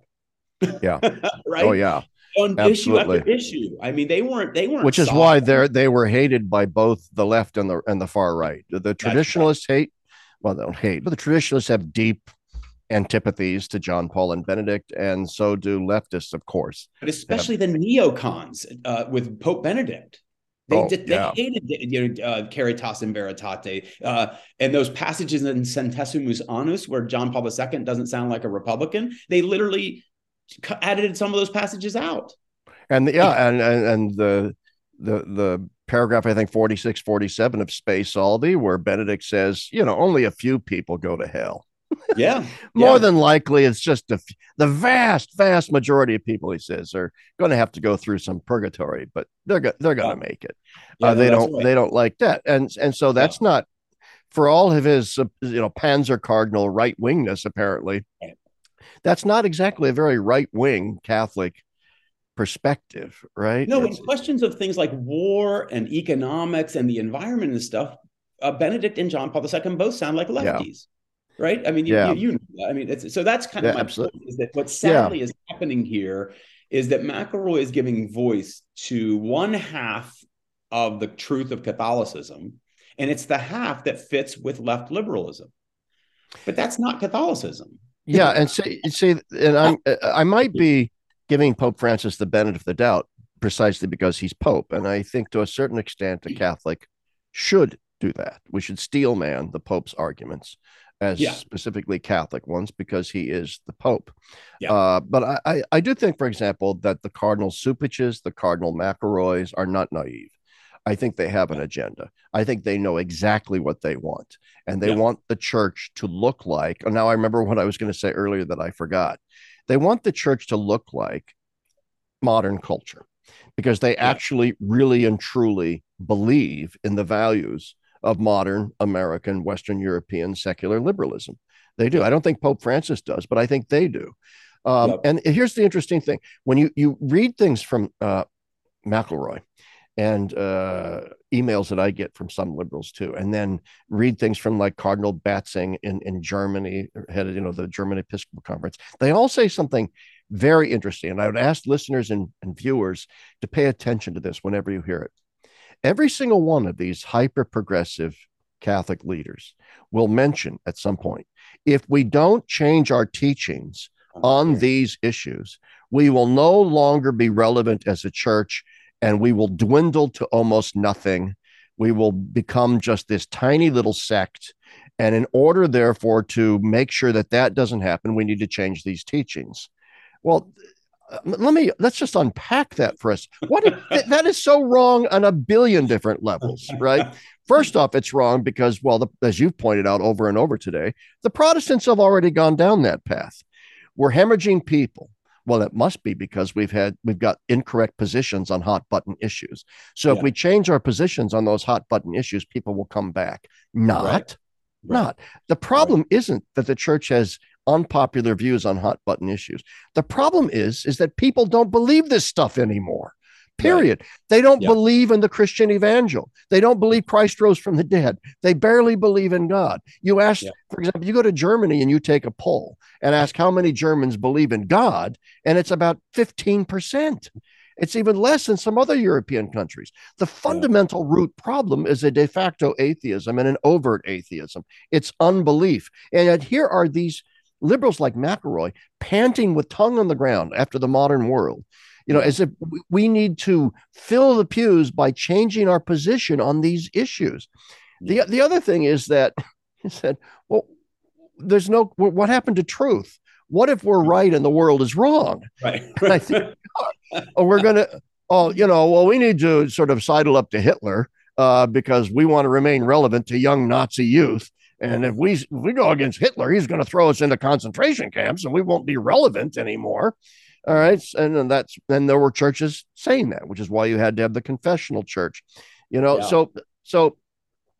Yeah. right. Oh yeah. On Absolutely. issue after issue. I mean, they weren't they weren't which is soft. why they're they were hated by both the left and the and the far right. The traditionalists right. hate well, they don't hate, but the traditionalists have deep antipathies to John Paul and Benedict, and so do leftists, of course. But especially the neocons uh, with Pope Benedict. They, oh, did, they yeah. hated you know, uh, Caritas in Veritate. Uh, and those passages in Centesimus Annus, where John Paul II doesn't sound like a Republican, they literally edited some of those passages out. And the, yeah, and, and, and the, the, the paragraph, I think 46, 47 of Spe Salvi, where Benedict says, you know, only a few people go to hell. Yeah. More yeah. than likely, it's just a, the vast, vast majority of people, he says, are going to have to go through some purgatory, but they're go- they're going to yeah. make it. Uh, they don't right. they don't like that, and and so that's not for all of his uh, you know Panzer Cardinal right wingness. Apparently, that's not exactly a very right wing Catholic perspective, right? No, in questions of things like war and economics and the environment and stuff, uh, Benedict and John Paul II both sound like lefties right? I mean, you, yeah. you, you know, I mean, it's, so that's kind of yeah, my absolutely. point is that what sadly yeah. is happening here is that McElroy is giving voice to one half of the truth of Catholicism, and it's the half that fits with left liberalism. But that's not Catholicism. Yeah, and see, see, and I'm I might be giving Pope Francis the benefit of the doubt precisely because he's Pope, and I think to a certain extent a Catholic should do that. We should steel man the Pope's arguments as yeah. specifically Catholic ones because he is the Pope. Yeah. Uh, but I, I, I, do think, for example, that the Cardinal Cupiches, the Cardinal McElroys are not naive. I think they have an agenda. I think they know exactly what they want, and they yeah. want the church to look like. Oh, now I remember what I was going to say earlier that I forgot. They want the church to look like modern culture because they actually really and truly believe in the values of modern American, Western European secular liberalism. They do. I don't think Pope Francis does, but I think they do. Um, yep. And here's the interesting thing: when you you read things from uh, McElroy and uh, emails that I get from some liberals too, and then read things from like Cardinal Batzing in in Germany, headed you know the German Episcopal Conference, they all say something very interesting. And I would ask listeners and, and viewers to pay attention to this whenever you hear it. Every single one of these hyper progressive Catholic leaders will mention at some point if we don't change our teachings oh, on these issues, we will no longer be relevant as a church and we will dwindle to almost nothing. We will become just this tiny little sect. And in order, therefore, to make sure that that doesn't happen, we need to change these teachings. Well, Uh, let me let's just unpack that for us. What that is so wrong on a billion different levels, right? First off, it's wrong because, well, the, as you've pointed out over and over today, the Protestants have already gone down that path. We're hemorrhaging people. Well, it must be because we've had we've got incorrect positions on hot button issues. So yeah. if we change our positions on those hot button issues, people will come back. Not, right. not. The problem right. isn't that the church has unpopular views on hot button issues. The problem is is that people don't believe this stuff anymore. Period. Right. They don't yep. believe in the Christian evangel. They don't believe Christ rose from the dead. They barely believe in God. You ask, yep. for example, you go to Germany and you take a poll and ask how many Germans believe in God, and it's about 15%. It's even less in some other European countries. The fundamental root problem is a de facto atheism and an overt atheism. It's unbelief. And yet here are these liberals like McElroy panting with tongue on the ground after the modern world. You know, as if we need to fill the pews by changing our position on these issues. The, the other thing is that he said, well, there's no, what happened to truth? What if we're right and the world is wrong? Right. And I think, oh, we're going to, oh, you know, well, we need to sort of sidle up to Hitler uh, because we want to remain relevant to young Nazi youth. And if we if we go against Hitler, he's going to throw us into concentration camps, and we won't be relevant anymore. All right, and, and that's and there were churches saying that, which is why you had to have the confessional church. You know, yeah. so so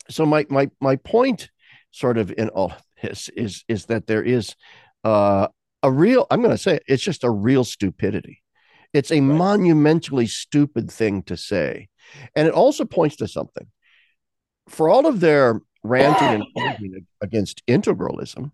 so my my my point, sort of in all this, is is that there is uh, a real. I'm going to say it, it's just a real stupidity. It's a right. monumentally stupid thing to say, and it also points to something. For all of their ranting and arguing against integralism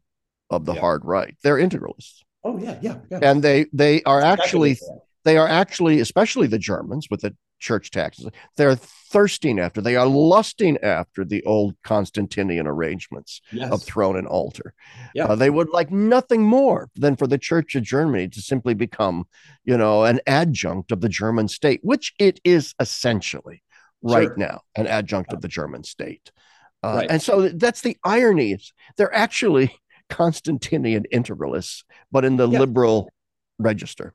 of the yeah. hard right. They're integralists. Oh yeah, yeah, yeah. And they they are actually they are actually, especially the Germans with the church taxes, they're thirsting after, they are lusting after the old Constantinian arrangements yes. of throne and altar. Yeah. Uh, they would like nothing more than for the Church of Germany to simply become, you know, an adjunct of the German state, which it is essentially right sure. now, an adjunct of the German state. Uh, right. And so that's the irony. Is they're actually Constantinian integralists, but in the yeah. liberal register.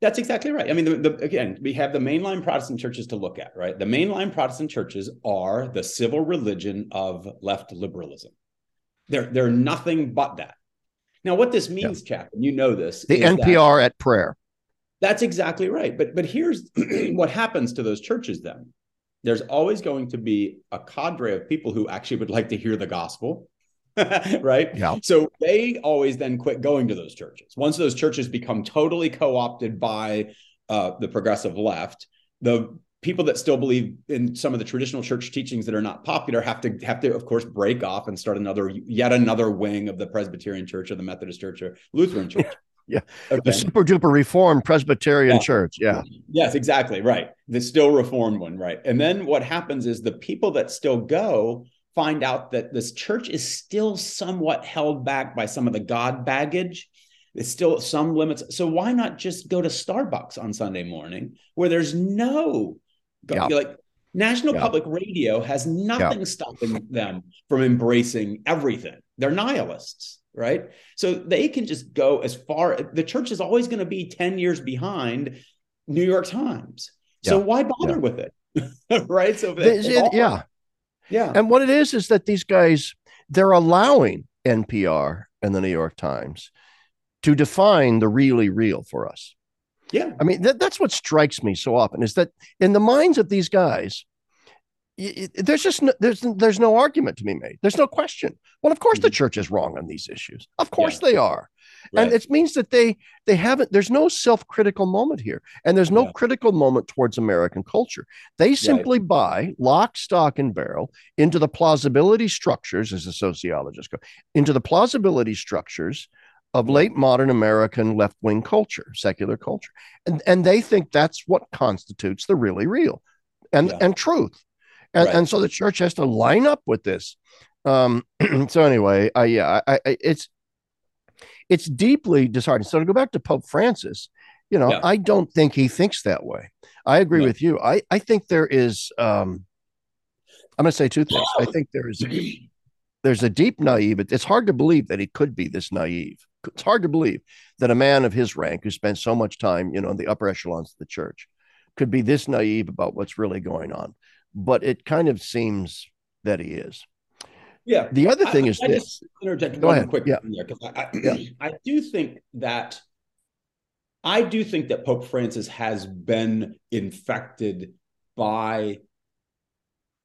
That's exactly right. I mean, the, the, again, we have the mainline Protestant churches to look at, right? The mainline Protestant churches are the civil religion of left liberalism. They're they're nothing but that. Now, what this means, yeah. Chapp, and you know this, the NPR at prayer. That's exactly right. But but here's what happens to those churches then there's always going to be a cadre of people who actually would like to hear the gospel. right? Yeah. So they always then quit going to those churches. Once those churches become totally co opted by uh, the progressive left, the people that still believe in some of the traditional church teachings that are not popular have to have to of course break off and start another yet another wing of the presbyterian church or the methodist church or lutheran church yeah. Okay. The super duper reformed Presbyterian yeah. church. Yeah. Yes, exactly. Right. The still reformed one. Right. And then what happens is the people that still go find out that this church is still somewhat held back by some of the God baggage. It's still some limits. So why not just go to Starbucks on Sunday morning where there's no yeah. like National yeah. Public Radio has nothing yeah. stopping them from embracing everything. They're nihilists right? So they can just go as far. The church is always going to be 10 years behind New York Times. So yeah. why bother yeah. with it? right. So, they, it, yeah. Yeah. And what it is, is that these guys, they're allowing NPR and the New York Times to define the really real for us. Yeah. I mean, that, that's what strikes me so often is that in the minds of these guys, there's just no, there's there's no argument to be made. There's no question. Well, of course the mm-hmm. church is wrong on these issues. Of course yeah. they are. Right. And it means that they they haven't there's no self-critical moment here and there's no yeah. critical moment towards American culture. They simply right. buy lock, stock, and barrel into the plausibility structures, as the sociologists go, into the plausibility structures of late modern American left-wing culture, secular culture. And and they think that's what constitutes the really real and yeah. and truth and, right. and so the church has to line up with this. Um, so anyway, I yeah, I, I, it's it's deeply disheartening. So to go back to Pope Francis, you know, yeah. I don't think he thinks that way. I agree no. with you. I I think there is. Um, I'm going to say two things. I think there is there's a deep naive. It's hard to believe that he could be this naive. It's hard to believe that a man of his rank, who spent so much time, you know, in the upper echelons of the church, could be this naive about what's really going on but it kind of seems that he is. Yeah. The other thing I, is I this. Just interject Go one ahead. quick yeah. because I, I, yeah. I do think that I do think that Pope Francis has been infected by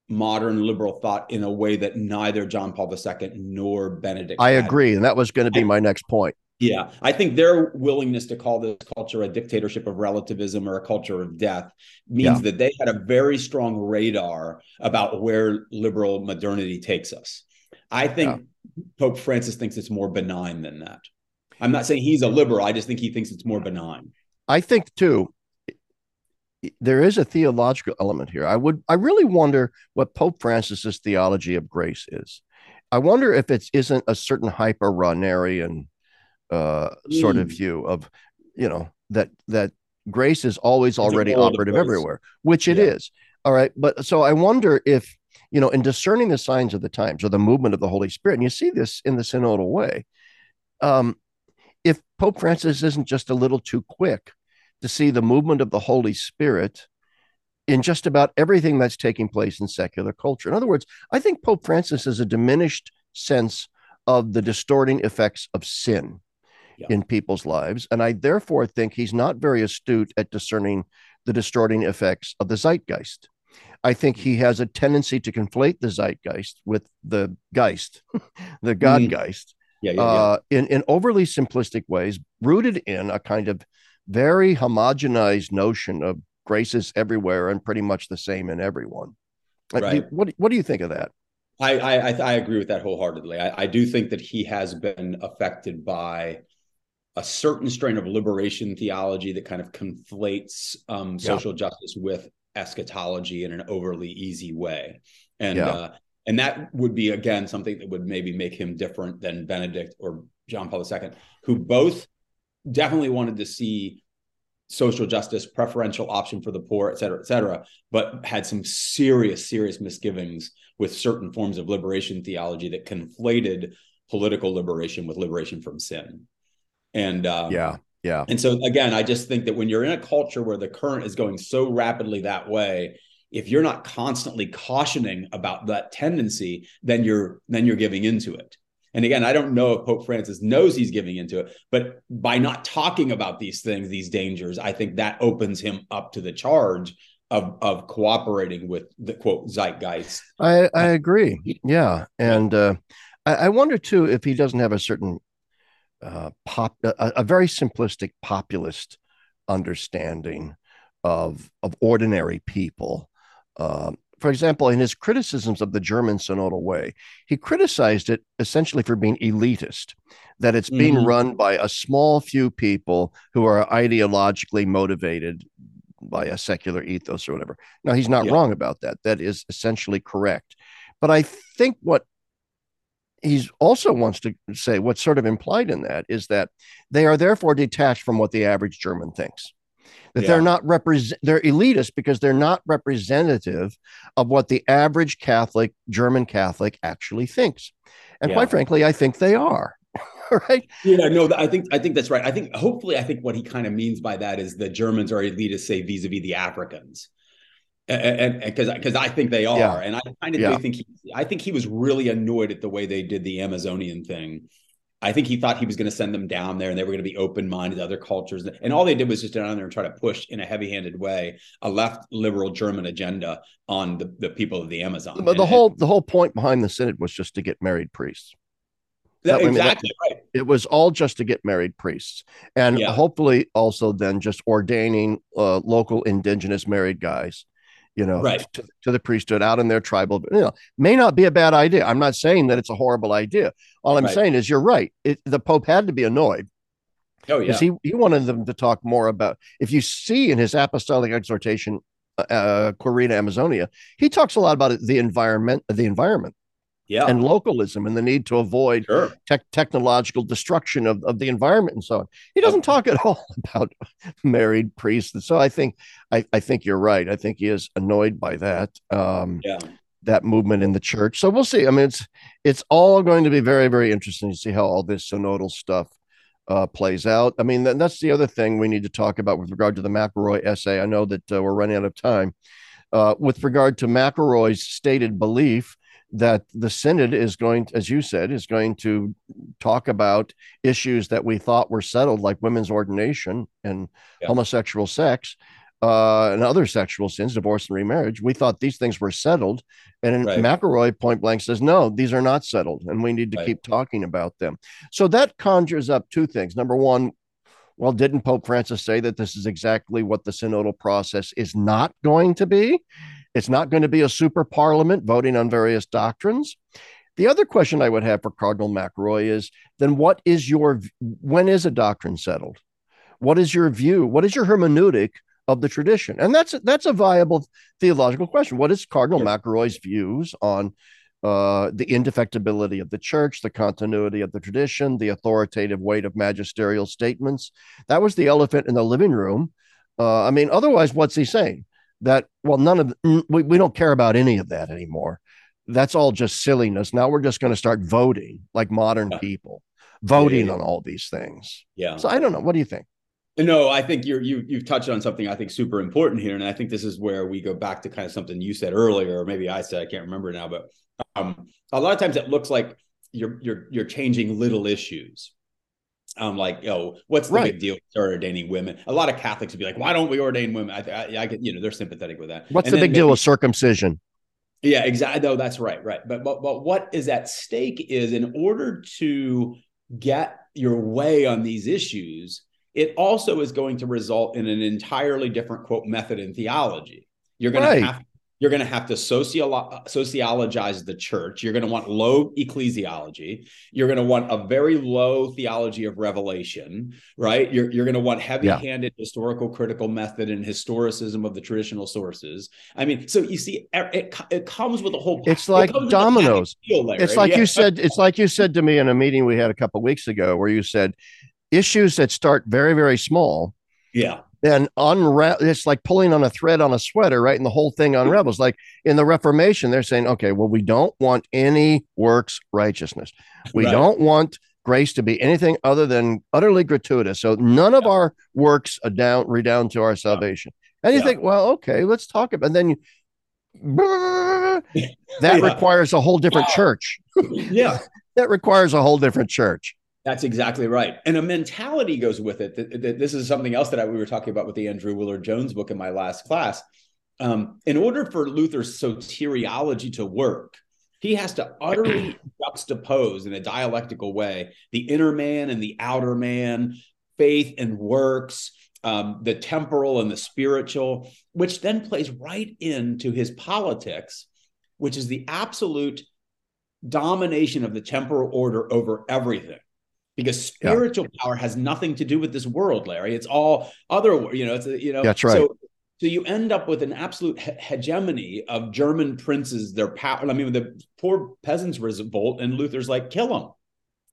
modern liberal thought in a way that neither John Paul II nor Benedict. I had. agree, and that was going to be my next point. Yeah, I think their willingness to call this culture a dictatorship of relativism or a culture of death means yeah. that they had a very strong radar about where liberal modernity takes us. I think yeah. Pope Francis thinks it's more benign than that. I'm not saying he's a liberal, I just think he thinks it's more benign. I think too there is a theological element here. I would, I really wonder what Pope Francis's theology of grace is. I wonder if it isn't a certain hyper Rahnerian uh, mm. sort of hmm. view of, you know, that that grace is always already operative everywhere, which it yeah. is. All right, but so I wonder if you know, in discerning the signs of the times or the movement of the Holy Spirit, and you see this in the synodal way. Um, if Pope Francis isn't just a little too quick to see the movement of the Holy Spirit in just about everything that's taking place in secular culture. In other words, I think Pope Francis has a diminished sense of the distorting effects of sin yeah. in people's lives. And I therefore think he's not very astute at discerning the distorting effects of the zeitgeist. I think he has a tendency to conflate the zeitgeist with the geist, the God geist, mm. yeah, yeah, uh, in, in overly simplistic ways, rooted in a kind of very homogenized notion of graces everywhere and pretty much the same in everyone. Uh, right. What What do you think of that? I I, I agree with that wholeheartedly. I, I do think that he has been affected by a certain strain of liberation theology that kind of conflates um, social yeah. justice with eschatology in an overly easy way, and yeah. uh, and that would be again something that would maybe make him different than Benedict or John Paul II, who both definitely wanted to see social justice, preferential option for the poor, et cetera, et cetera, but had some serious, serious misgivings with certain forms of liberation theology that conflated political liberation with liberation from sin. And um, yeah, yeah. And so again, I just think that when you're in a culture where the current is going so rapidly that way, if you're not constantly cautioning about that tendency, then you're then you're giving into it. And again, I don't know if Pope Francis knows he's giving into it, but by not talking about these things, these dangers, I think that opens him up to the charge of of cooperating with the quote zeitgeist. I I agree. Yeah, and uh, I, I wonder too if he doesn't have a certain uh, pop a, a very simplistic populist understanding of of ordinary people. Um, for example, in his criticisms of the German synodal way, he criticized it essentially for being elitist, that it's mm-hmm. being run by a small few people who are ideologically motivated by a secular ethos or whatever. Now, he's not yeah. wrong about that. That is essentially correct. But I think what he also wants to say, what's sort of implied in that is that they are therefore detached from what the average German thinks that yeah. they're not represent they're elitist because they're not representative of what the average Catholic German Catholic actually thinks. And yeah. quite frankly, I think they are. right? Yeah, no, I think I think that's right. I think hopefully I think what he kind of means by that is the Germans are elitist, say vis-a-vis the Africans. And because because I think they are, yeah. and I kind of yeah. think he, I think he was really annoyed at the way they did the Amazonian thing I think he thought he was going to send them down there and they were going to be open minded to other cultures. And all they did was just down there and try to push in a heavy handed way a left liberal German agenda on the, the people of the Amazon. But the whole the whole point behind the synod was just to get married priests. That, exactly that, right. It was all just to get married priests, and yeah. hopefully also then just ordaining uh, local indigenous married guys you know, right. to, to, the priesthood out in their tribal, you know, may not be a bad idea. I'm not saying that it's a horrible idea. All I'm right. saying is you're right. It, the Pope had to be annoyed. Oh, yeah. He, he wanted them to talk more about, if you see in his apostolic exhortation, uh, uh Querida Amazonia, he talks a lot about the environment, the environment yeah. and localism and the need to avoid sure. te- technological destruction of, of the environment and so on. He doesn't talk at all about married priests. And so I think I, I think you're right. I think he is annoyed by that. Um, yeah. That movement in the church. So we'll see. I mean, it's it's all going to be very, very interesting to see how all this synodal stuff uh, plays out. I mean, that's the other thing we need to talk about with regard to the McElroy essay. I know that uh, we're running out of time. Uh, with regard to McElroy's stated belief that the synod is going as you said is going to talk about issues that we thought were settled like women's ordination and yeah. homosexual sex uh, and other sexual sins divorce and remarriage we thought these things were settled and right. mcelroy point blank says no these are not settled and we need to right. keep talking about them so that conjures up two things number one well didn't pope francis say that this is exactly what the synodal process is not going to be it's not going to be a super parliament voting on various doctrines. The other question I would have for Cardinal McElroy is then what is your when is a doctrine settled? What is your view? What is your hermeneutic of the tradition? And that's that's a viable theological question. What is Cardinal yeah. McElroy's views on uh, the indefectibility of the church, the continuity of the tradition, the authoritative weight of magisterial statements? That was the elephant in the living room. Uh, I mean, otherwise, what's he saying? That well, none of we, we don't care about any of that anymore. That's all just silliness. Now we're just going to start voting like modern yeah. people, voting yeah, on all these things. Yeah. So I don't know. What do you think? No, I think you're you you've touched on something I think super important here, and I think this is where we go back to kind of something you said earlier, or maybe I said I can't remember now, but um, a lot of times it looks like you're you're you're changing little issues. Um, like, oh, what's the right. big deal? Ordaining women. A lot of Catholics would be like, "Why don't we ordain women?" I, I, I get, you know, they're sympathetic with that. What's and the big maybe, deal with circumcision? Yeah, exactly. No, that's right, right. But but but what is at stake is in order to get your way on these issues, it also is going to result in an entirely different quote method in theology. You're going right. to have you're going to have to sociolo- sociologize the church. You're going to want low ecclesiology. You're going to want a very low theology of revelation, right? You're, you're going to want heavy handed yeah. historical critical method and historicism of the traditional sources. I mean, so you see, it, it comes with a whole. It's like it dominoes. It's like yeah. you said. It's like you said to me in a meeting we had a couple weeks ago, where you said issues that start very very small. Yeah then unravel it's like pulling on a thread on a sweater right? And the whole thing unravels. Like in the reformation they're saying okay well we don't want any works righteousness. We right. don't want grace to be anything other than utterly gratuitous. So none of yeah. our works are down redound to our salvation. Yeah. and you yeah. think well okay let's talk about and then you that requires a whole different church. Yeah. That requires a whole different church that's exactly right. And a mentality goes with it. This is something else that I, we were talking about with the Andrew Willard Jones book in my last class. Um, in order for Luther's soteriology to work, he has to utterly juxtapose in a dialectical way the inner man and the outer man, faith and works, um, the temporal and the spiritual, which then plays right into his politics, which is the absolute domination of the temporal order over everything because spiritual yeah. power has nothing to do with this world, Larry. It's all other, you know, it's, you know, that's right. So, so you end up with an absolute he- hegemony of German princes, their power. I mean, the poor peasants revolt, and Luther's like, kill them,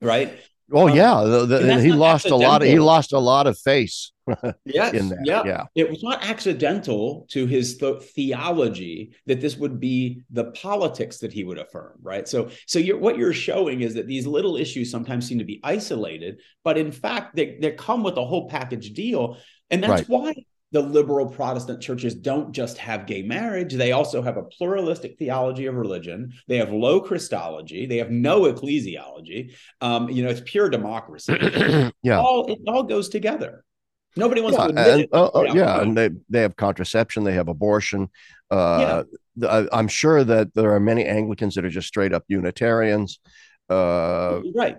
right? Oh um, yeah, the, the, he lost accidental. a lot. Of, he lost a lot of face. yes, in that. Yeah. yeah, it was not accidental to his th- theology that this would be the politics that he would affirm, right? So, so you're, what you're showing is that these little issues sometimes seem to be isolated, but in fact, they they come with a whole package deal, and that's right. why the liberal Protestant churches don't just have gay marriage, they also have a pluralistic theology of religion. They have low Christology. They have no ecclesiology. Um, you know, it's pure democracy. yeah. All, it all goes together. Nobody wants yeah, to admit and, it. Uh, uh, yeah, and they, they have contraception, they have abortion. Uh, yeah. I'm sure that there are many Anglicans that are just straight up Unitarians. Uh, right.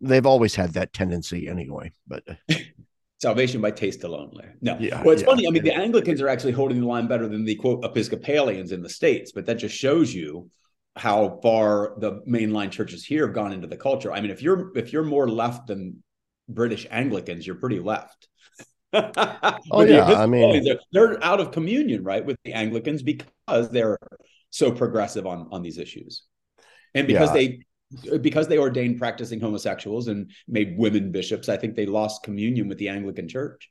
They've always had that tendency anyway, but salvation by taste alone. No, yeah, well, it's yeah, funny. I mean, the Anglicans are actually holding the line better than the quote Episcopalians in the states, but that just shows you how far the mainline churches here have gone into the culture. I mean, if you're if you're more left than British Anglicans, you're pretty left. oh yeah, I mean, they're, they're out of communion, right, with the Anglicans because they're so progressive on on these issues, and because yeah. they because they ordained practicing homosexuals and made women bishops, I think they lost communion with the Anglican Church.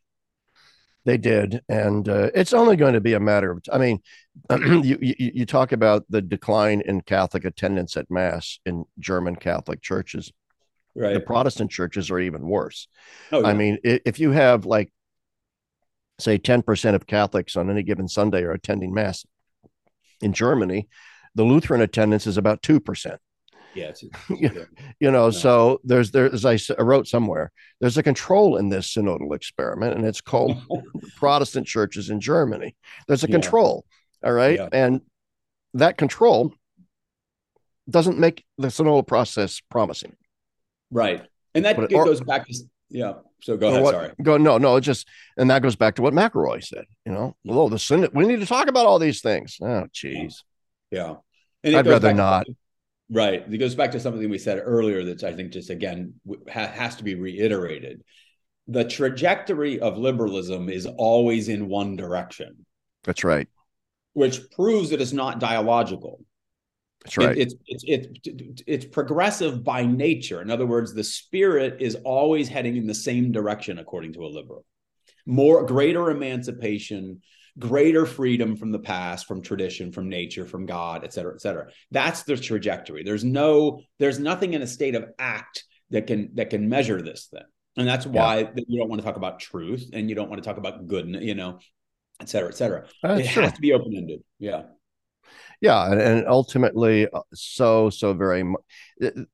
They did, and uh, it's only going to be a matter of. I mean, you, you, you talk about the decline in Catholic attendance at Mass in German Catholic churches. Right. The Protestant churches are even worse. Oh, yeah. I mean, if you have like, say, ten percent of Catholics on any given Sunday are attending Mass in Germany, the Lutheran attendance is about two percent. Yeah, you know. So there's there as I wrote somewhere, there's a control in this synodal experiment, and it's called Protestant churches in Germany. There's a yeah. control, all right, yeah. and that control doesn't make the synodal process promising. Right, and that it, goes back to yeah. So go ahead. What, sorry. Go no, no. It just and that goes back to what McElroy said. You know, well, the synod. We need to talk about all these things. Oh, jeez. Yeah. And I'd rather not. To, Right. It goes back to something we said earlier that I think just again ha- has to be reiterated. the trajectory of liberalism is always in one direction. That's right. Which proves that it's not dialogical. That's right. It, it's, it's it's it's progressive by nature. In other words, the spirit is always heading in the same direction, according to a liberal. More greater emancipation, greater freedom from the past, from tradition, from nature, from God, et cetera, et cetera. That's the trajectory. There's no, there's nothing in a state of act that can that can measure this thing. And that's why yeah. you don't want to talk about truth and you don't want to talk about goodness, you know, et cetera et cetera. That's it true. has to be open ended. Yeah. Yeah. And, and ultimately, uh, so, so very much. The,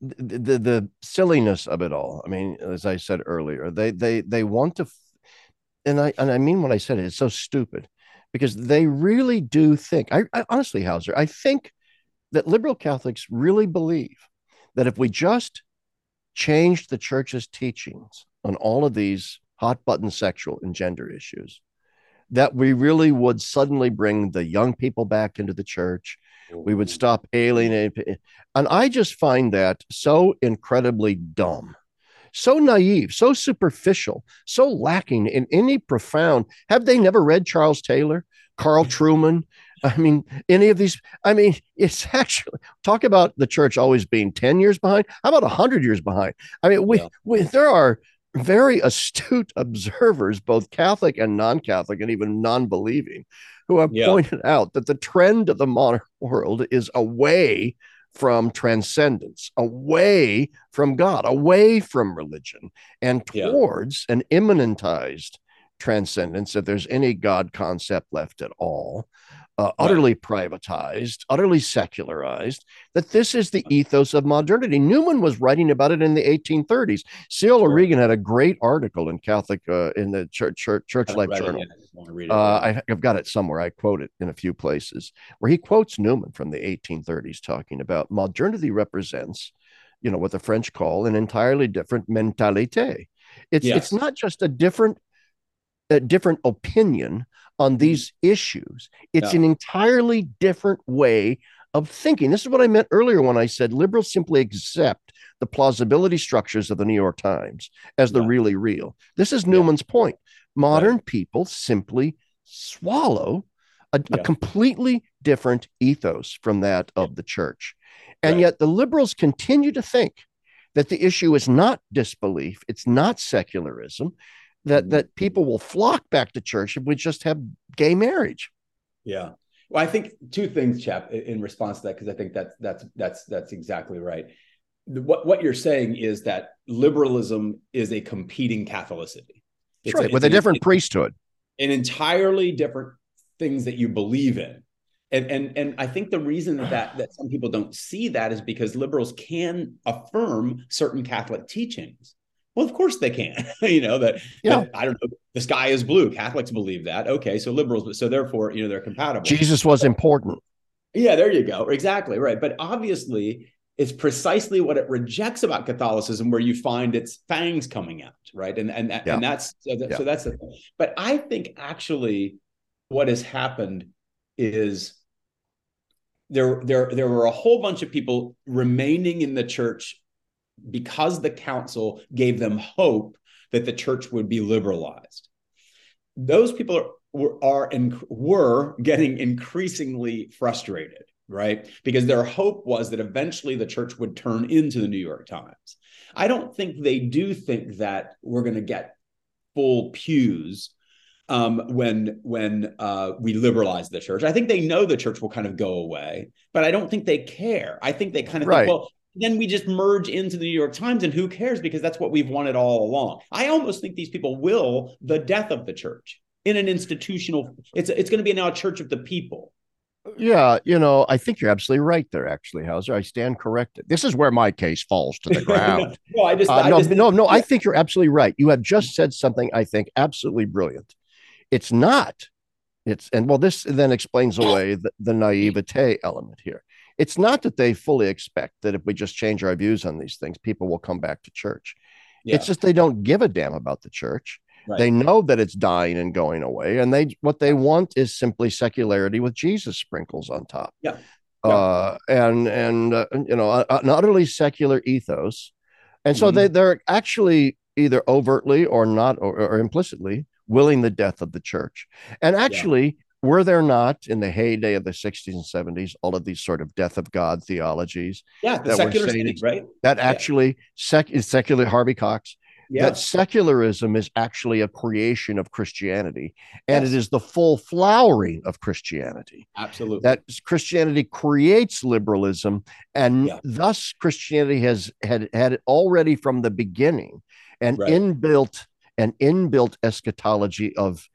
the the silliness of it all. I mean, as I said earlier, they they they want to, and I and I mean what I said. It's so stupid because they really do think. I, I honestly, Howsare, I think that liberal Catholics really believe that if we just changed the church's teachings on all of these hot button sexual and gender issues, that we really would suddenly bring the young people back into the church. We would stop alienating. And I just find that so incredibly dumb, so naive, so superficial, so lacking in any profound. Have they never read Charles Taylor, Carl mm. Trueman? I mean, any of these, I mean, it's actually talk about the church always being 10 years behind. How about 100 years behind? I mean, we, yeah. we there are very astute observers, both Catholic and non Catholic, and even non believing, who have yeah. pointed out that the trend of the modern world is away from transcendence, away from God, away from religion, and towards yeah. an immanentized transcendence, if there's any God concept left at all uh, utterly privatized, utterly secularized, that this is the ethos of modernity. Newman was writing about it in the 1830s. Cyril Sure. O'Regan had a great article in Catholic, uh, in the Church, Church, Church Life Journal. I uh, I've got it somewhere. I quote it in a few places where he quotes Newman from the 1830s talking about modernity represents, you know, what the French call an entirely different mentalité. It's, yes. it's not just a different, a different opinion on mm-hmm. these issues. It's yeah. an entirely different way of thinking. This is what I meant earlier when I said liberals simply accept the plausibility structures of the New York Times as the yeah. really real. This is Newman's yeah. point. Modern right. people simply swallow a, a, completely different ethos from that of the church. And right. yet the liberals continue to think that the issue is not disbelief, it's not secularism, that that people will flock back to church if we just have gay marriage. Yeah. Well, I think two things, Chapp, in response to that, because I think that's that's that's that's exactly right. What what you're saying is that liberalism is a competing Catholicity. It's right, a, with a, a different priesthood. An entirely different things that you believe in. And, and and I think the reason that, that that some people don't see that is because liberals can affirm certain Catholic teachings well, of course they can. you know that, yeah. That, I don't know. The sky is blue. Catholics believe that. Okay, so liberals, so therefore, you know, they're compatible. Jesus was important. Yeah, there you go. Exactly right. But obviously, it's precisely what it rejects about Catholicism, where you find its fangs coming out, right? And and yeah. and that's so, that, yeah. so that's the thing. But I think actually, what has happened is there there there were a whole bunch of people remaining in the church because the council gave them hope that the church would be liberalized. Those people are, were, are and were getting increasingly frustrated, right? Because their hope was that eventually the church would turn into the New York Times. I don't think they do think that we're going to get full pews um, when when uh, we liberalize the church. I think they know the church will kind of go away, but I don't think they care. I think they kind of right. think, well, then we just merge into the New York Times, and who cares? Because that's what we've wanted all along. I almost think these people will the death of the church in an institutional. It's it's going to be now a church of the people. Yeah, you know, I think you're absolutely right there. Actually, Howsare, I stand corrected. This is where my case falls to the ground. no, I just, uh, I no, just, no, no. I think you're absolutely right. You have just said something I think absolutely brilliant. It's not. It's and well, this then explains away the, the naivete element here it's not that they fully expect that if we just change our views on these things, people will come back to church. Yeah. It's just they don't give a damn about the church. Right. They know that it's dying and going away, and they what they want is simply secularity with Jesus sprinkles on top. Yeah, uh, and and uh, you know an utterly secular ethos, and so mm-hmm. they they're actually either overtly or not or, or implicitly willing the death of the church. And actually, were there not in the heyday of the 60s and 70s all of these sort of death of God theologies? Yeah, the secular right? That actually sec- is secular Harvey Cox. Yeah. That secularism is actually a creation of Christianity, and yes. it is the full flowering of Christianity. Absolutely. That Christianity creates liberalism, and yeah. thus Christianity has had had already from the beginning an right. inbuilt an inbuilt eschatology of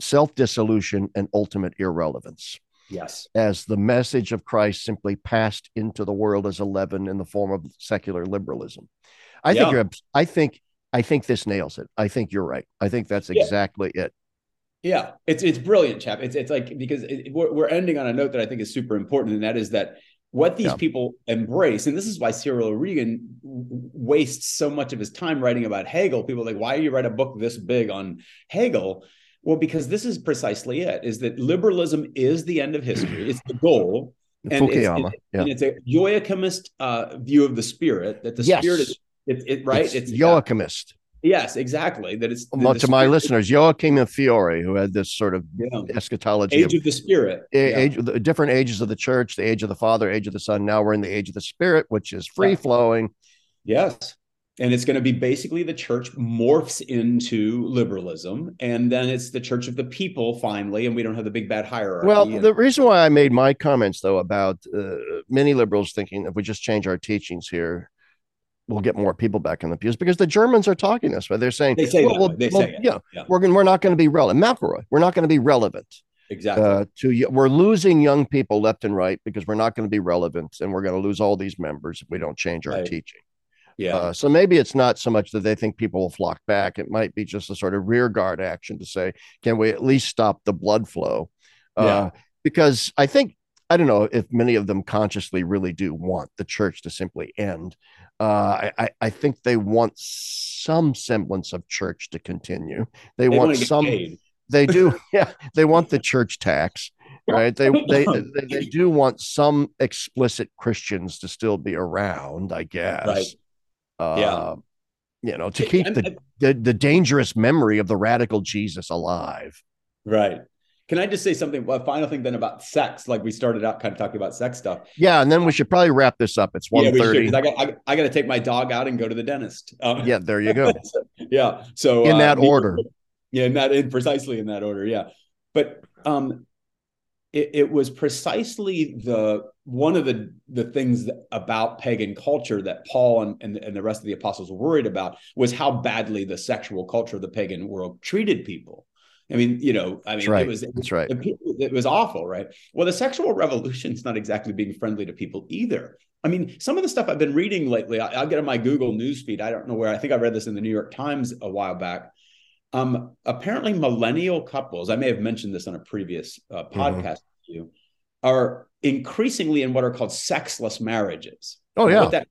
self dissolution and ultimate irrelevance. Yes. As the message of Christ simply passed into the world as a leaven in the form of secular liberalism. I yeah. think you're, I think I think this nails it. I think you're right. I think that's exactly yeah. it. Yeah, it's it's brilliant, Chapp. It's it's like because it, we're, we're ending on a note that I think is super important, and that is that what these yeah. people embrace, and this is why Cyril Regan wastes so much of his time writing about Hegel. People like, why do you write a book this big on Hegel? Well, because this is precisely it: is that liberalism is the end of history. It's the goal, and Fukuyama, it's, yeah. and it's a Joachimist uh, view of the spirit that the yes. spirit is it, it right. It's, it's Joachimist. Yes, exactly. That it's well, to my listeners, Joachim and Fiore, who had this sort of yeah. eschatology, age of, of the Spirit, age, yeah. the different ages of the church, the age of the Father, age of the Son. Now we're in the age of the Spirit, which is free flowing. Yes, and it's going to be basically the church morphs into liberalism, and then it's the church of the people finally, and we don't have the big bad hierarchy. Well, the reason why I made my comments though about uh, many liberals thinking if we just change our teachings here we'll get more people back in the pews because the Germans are talking this way. They're saying, they say, well, well, they well, say yeah, yeah, we're we're not going to be relevant. McElroy, we're not going to be relevant. Exactly. Uh, to we're losing young people left and right because we're not going to be relevant, and we're going to lose all these members if we don't change our right. teaching. Yeah. Uh, so maybe it's not so much that they think people will flock back. It might be just a sort of rear guard action to say, can we at least stop the blood flow? Uh, yeah. Because I think I don't know if many of them consciously really do want the church to simply end. Uh, I, I think they want some semblance of church to continue. They, they want some. They do, yeah. They want the church tax, right? They, they they they do want some explicit Christians to still be around, I guess. Right. Uh, yeah. You know, to keep the, the the dangerous memory of the radical Jesus alive. Right. Can I just say something? A final thing then about sex. Like we started out kind of talking about sex stuff. Yeah, and then we should probably wrap this up. It's one yeah. I got I, I got to take my dog out and go to the dentist. Um, yeah, there you go. yeah. So in uh, that order. Yeah, in that in precisely in that order. Yeah, but um, it, it was precisely the one of the the things that, about pagan culture that Paul and, and and the rest of the apostles were worried about was how badly the sexual culture of the pagan world treated people I mean, you know, I mean, right. it was that's right. It was awful, right? Well, the sexual revolution is not exactly being friendly to people either. I mean, some of the stuff I've been reading lately, I, will get on my Google news feed. I don't know where. I think I read this in the New York Times a while back. Um, apparently, millennial couples. I may have mentioned this on a previous uh, mm-hmm. podcast mm-hmm. you, are increasingly in what are called sexless marriages. Oh yeah. What that,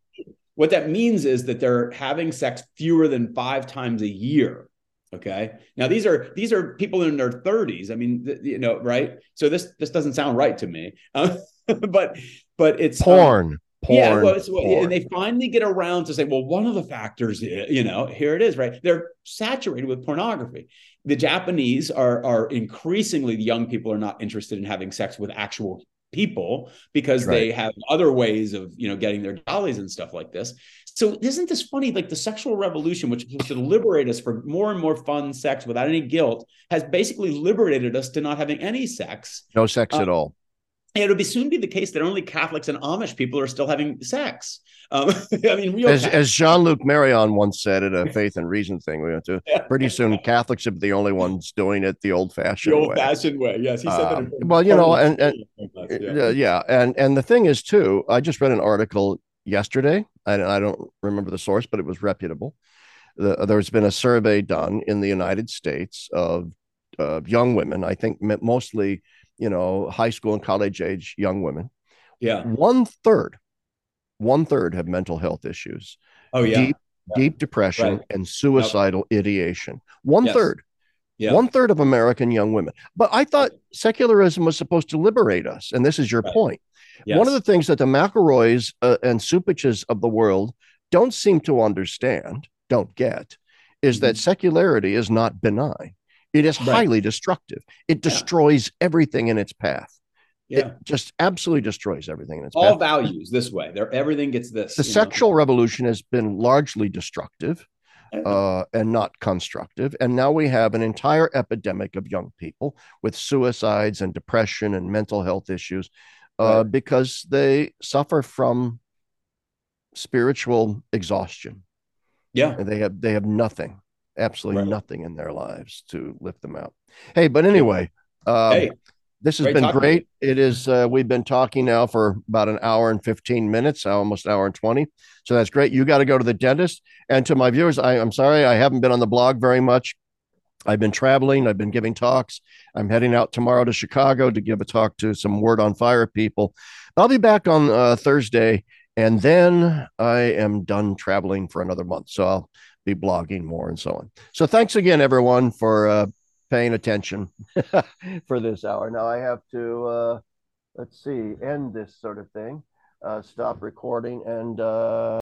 what that means is that they're having sex fewer than five times a year Okay. Now these are these are people in their 30s. I mean, th- you know, right? So this this doesn't sound right to me. Uh, but but it's porn. Um, porn, yeah, well, porn. and they finally get around to say, well, one of the factors, is, you know, here it is, right? They're saturated with pornography. The Japanese are are increasingly the young people are not interested in having sex with actual people because right. they have other ways of you know getting their dollies and stuff like this so isn't this funny like the sexual revolution which was to liberate us for more and more fun sex without any guilt has basically liberated us to not having any sex no sex uh, at all it'll be soon be the case that only Catholics and Amish people are still having sex. Um, I mean, as, as Jean Luc Marion once said at a Faith and Reason thing we went to, pretty soon Catholics are the only ones doing it the old fashioned way. Old fashioned way, yes. He said uh, that. well, you know, and, and yeah. yeah, and and the thing is too. I just read an article yesterday. and I don't remember the source, but it was reputable. The, there's been a survey done in the United States of uh, young women. I think mostly you know, high school and college age young women. Yeah. One third, one third have mental health issues. Oh, yeah. Deep, yeah. deep depression right. and suicidal yep. ideation. One yes. third. Yeah. One third of American young women. But I thought secularism was supposed to liberate us. And this is your right. point. Yes. One of the things that the McElroys uh, and Cupiches of the world don't seem to understand, don't get, is that secularity is not benign. It is Right. highly destructive. It destroys everything in its path. Yeah. It just absolutely destroys everything in its All path. values this way. They're everything gets this. The you know? sexual revolution has been largely destructive uh, and not constructive. And now we have an entire epidemic of young people with suicides and depression and mental health issues uh, Right. because they suffer from spiritual exhaustion. yeah. And they have they have nothing, absolutely Right. nothing in their lives to lift them out. Hey, but anyway, um, Hey, this has great been talking great. It is. Uh, we've been talking now for about an hour and fifteen minutes, almost hour and twenty. So that's great. You got to go to the dentist. And to my viewers, I, I'm sorry I haven't been on the blog very much. I've been traveling. I've been giving talks. I'm heading out tomorrow to Chicago to give a talk to some Word on Fire people. I'll be back on uh, Thursday, and then I am done traveling for another month. So I'll be blogging more and so on. So thanks again, everyone, for uh, paying attention for this hour. Now I have to uh, let's see end this sort of thing, uh, stop recording, and. Uh,